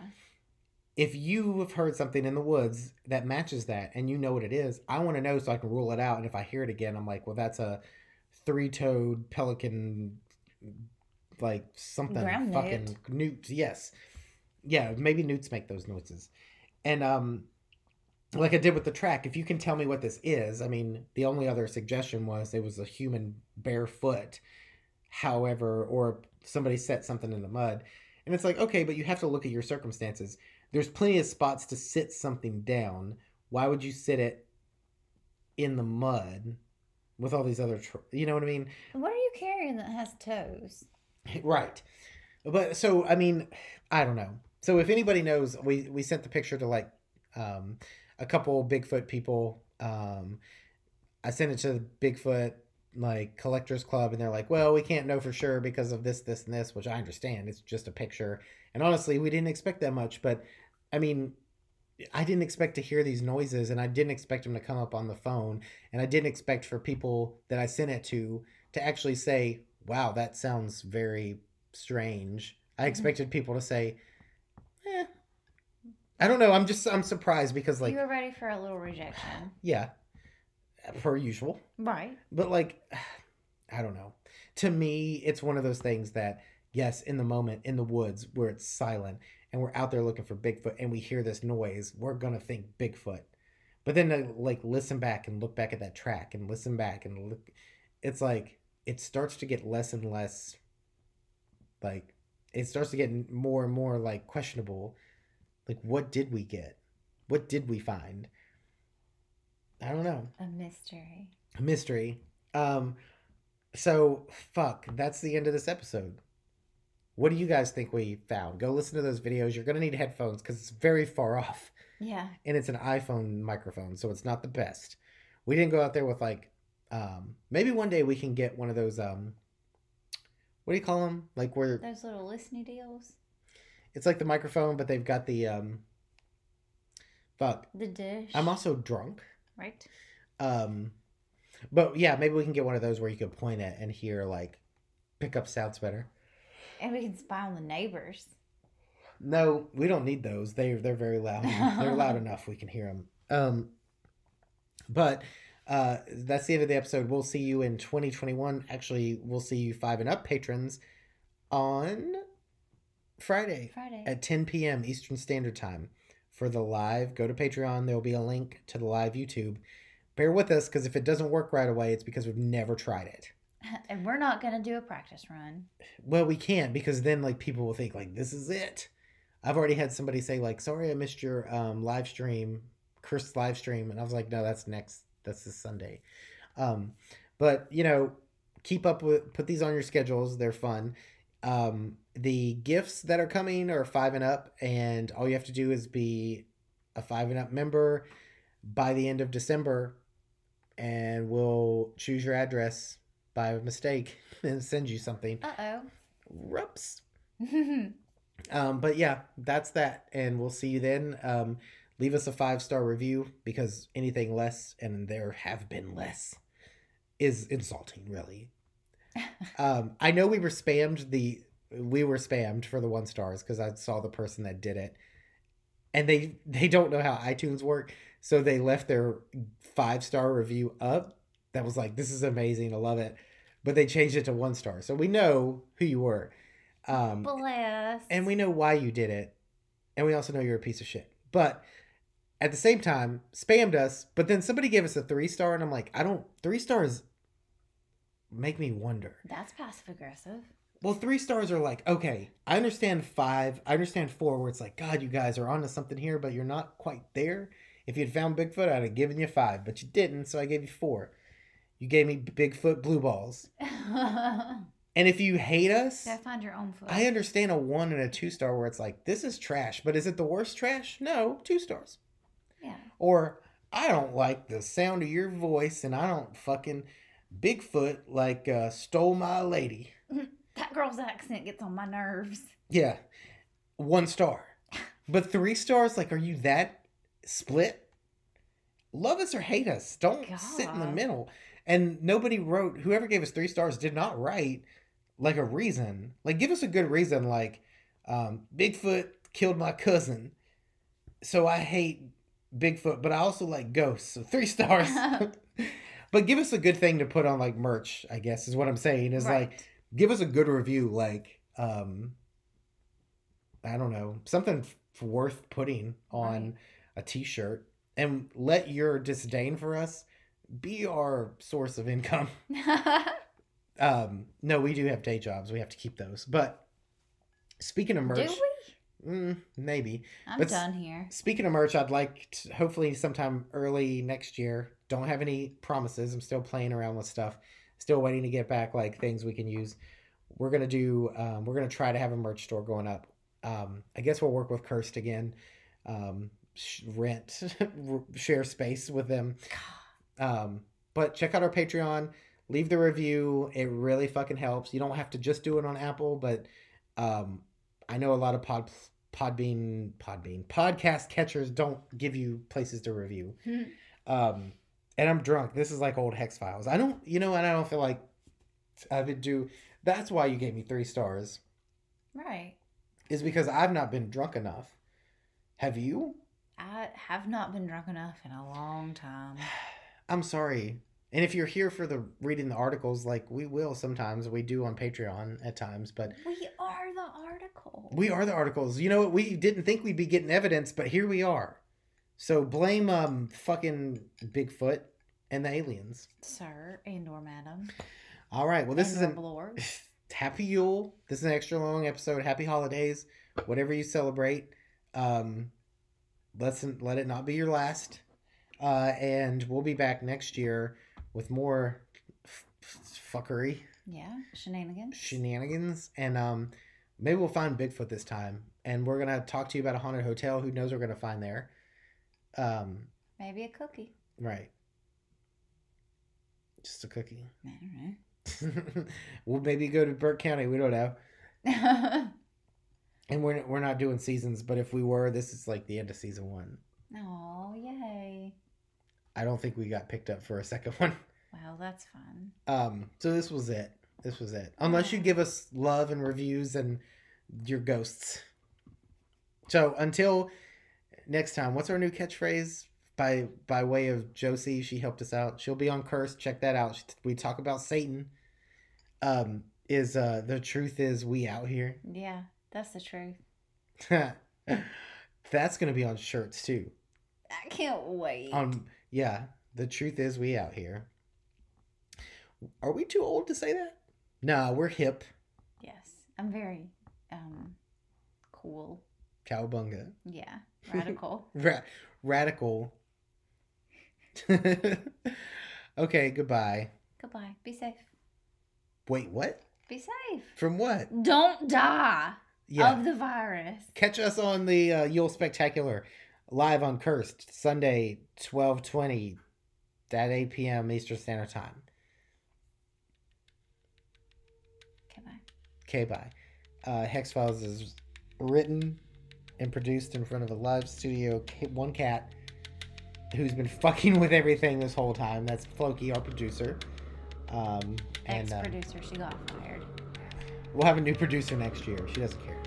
If you have heard something in the woods that matches that and you know what it is, I want to know so I can rule it out. And if I hear it again, I'm like, well, that's a three toed pelican like something Ground fucking newt. Yes. Yeah, maybe newts make those noises. And um like I did with the track, if you can tell me what this is, I mean, the only other suggestion was it was a human barefoot. However, or somebody set something in the mud. And it's like, okay, but you have to look at your circumstances. There's plenty of spots to sit something down. Why would you sit it in the mud with all these other, tr- you know what I mean? What are you carrying that has toes? Right. But so I mean, I don't know. So if anybody knows, we we sent the picture to like um a couple Bigfoot people. Um I sent it to the Bigfoot like collectors club and they're like, "Well, we can't know for sure because of this this and this," which I understand. It's just a picture. And honestly, we didn't expect that much, but I mean, I didn't expect to hear these noises and I didn't expect them to come up on the phone and I didn't expect for people that I sent it to to actually say, "Wow, that sounds very strange." I Mhm. expected people to say, "Eh." I don't know. I'm just I'm surprised because like you were ready for a little rejection. yeah, per usual. Right. But like I don't know. To me, it's one of those things that yes, in the moment in the woods where it's silent and we're out there looking for Bigfoot and we hear this noise, we're going to think Bigfoot. But then to like listen back and look back at that track and listen back and look it's like it starts to get less and less like it starts to get more and more like questionable. Like, what did we get? What did we find? I don't know. A mystery. A mystery. Um, so fuck. That's the end of this episode. What do you guys think we found? Go listen to those videos. You're gonna need headphones because it's very far off, Yeah. and it's an iPhone microphone, so it's not the best. We didn't go out there with like. Um, maybe one day we can get one of those. Um, what do you call them? Like where Those little listening deals. it's like the microphone, but they've got the um. Fuck. The dish. I'm also drunk. right. Um, but yeah, maybe we can get one of those where you can point it and hear like pick up sounds better. And we can spy on the neighbors. No, we don't need those. They they're very loud. they're loud enough. We can hear them. Um, but uh, that's the end of the episode. We'll see you in 2021. Actually, we'll see you five and up patrons on Friday Friday. at 10 p.m. Eastern Standard Time for the live. Go to Patreon. There will be a link to the live YouTube. Bear with us because if it doesn't work right away, it's because we've never tried it. and we're not going to do a practice run. Well, we can't because then like people will think like this is it. I've already had somebody say like, "Sorry, I missed your um, live stream, cursed live stream," and I was like, "No, that's next. That's this Sunday." Um, but you know, keep up with put these on your schedules. They're fun. Um, the gifts that are coming are five and up, and all you have to do is be a five and up member by the end of December, and we'll choose your address by mistake and send you something. Uh Rups. oh. Um, but yeah, that's that, and we'll see you then. Um, leave us a five star review because anything less, and there have been less, is insulting. Really. um, I know we were spammed the we were spammed for the one stars because I saw the person that did it, and they they don't know how iTunes work, so they left their five star review up. That was like, this is amazing, I love it, but they changed it to one star, so we know who you were. Um, Bless. and we know why you did it and we also know you're a piece of shit but at the same time spammed us but then somebody gave us a three star and i'm like i don't three stars make me wonder That's passive aggressive. well three stars are like okay i understand five i understand four where it's like god you guys are onto something here but you're not quite there if you'd found bigfoot i'd have given you five but you didn't so i gave you four you gave me bigfoot blue balls and if you hate us Gotta find your own foot. I understand a one and a two star where it's like, this is trash, but is it the worst trash? No, two stars. yeah. Or, I don't like the sound of your voice and I don't fucking Bigfoot like uh, stole my lady. That girl's accent gets on my nerves. Yeah, one star. But three stars, like, are you that split? Love us or hate us. Don't sit in the middle. And nobody wrote, whoever gave us three stars did not write like a reason. Like, give us a good reason, like, um, Bigfoot killed my cousin. So I hate Bigfoot, but I also like ghosts. So three stars. but give us a good thing to put on like merch, I guess, is what I'm saying. Is like, give us a good review like um i don't know something f- worth putting on Right. a t-shirt and let your disdain for us be our source of income um no we do have day jobs we have to keep those but speaking of Do merch we? mm, maybe I'm Let's- done here. Speaking of merch, I'd like to, hopefully sometime early next year. Don't have any promises. I'm still playing around with stuff. Still waiting to get back like things we can use. We're gonna do. Um, we're gonna try to have a merch store going up. Um, I guess we'll work with Cursed again. Um, sh- rent, share space with them. Um, but check out our Patreon. Leave the review. It really fucking helps. You don't have to just do it on Apple, but um, I know a lot of pod Podbean Podbean podcast catchers don't give you places to review. Um, and I'm drunk. This is like old Hex Files. I don't, you know, and I don't feel like I would do. That's why you gave me three stars. Right. Is because I've not been drunk enough. Have you? I have not been drunk enough in a long time. I'm sorry. And if you're here for the reading the articles, like we will sometimes, we do on Patreon at times, but We are the article. we are the articles. You know what? We didn't think we'd be getting evidence, but here we are. So blame um fucking Bigfoot and the aliens. Sir and or madam. All right. Well, this and is an Lord. happy Yule. This is an extra long episode. Happy holidays, whatever you celebrate. Um, let's let it not be your last. Uh, and we'll be back next year with more f- fuckery, Yeah, shenanigans. shenanigans, and um, maybe we'll find Bigfoot this time. And we're gonna talk to you about a haunted hotel. Who knows what we're gonna find there? Um, Maybe a cookie. right. Just a cookie. We'll maybe go to Burke County. We don't know. don't know. And we're we're not doing seasons, but if we were, this is like the end of season one. oh, yay. I don't think we got picked up for a second one. Wow, that's fun. Um, so this was it. This was it. Unless you give us love and reviews and your ghosts. So until next time, what's our new catchphrase? By by way of Josie, she helped us out. She'll be on Curse. Check that out. We talk about Satan. Um, is uh the truth is we out here. Yeah, that's the truth. That's gonna be on shirts too. I can't wait. Um, yeah, the truth is we out here. Are we too old to say that? Nah, we're hip. yes, I'm very um cool. Cowabunga. Yeah, radical. Ra- radical. okay, goodbye. Goodbye. Be safe. Wait, what? Be safe. From what? Don't die Yeah. of the virus. Catch us on the uh, Yule Spectacular live on Cursed Sunday, 1220 at 8 p.m. Eastern Standard Time. Goodbye. Okay, bye. Uh, Hex Files is written and produced in front of a live studio. One cat who's been fucking with everything this whole time. That's Floki, our producer. Um, and uh, Ex producer, she got fired. we'll have a new producer next year. She doesn't care.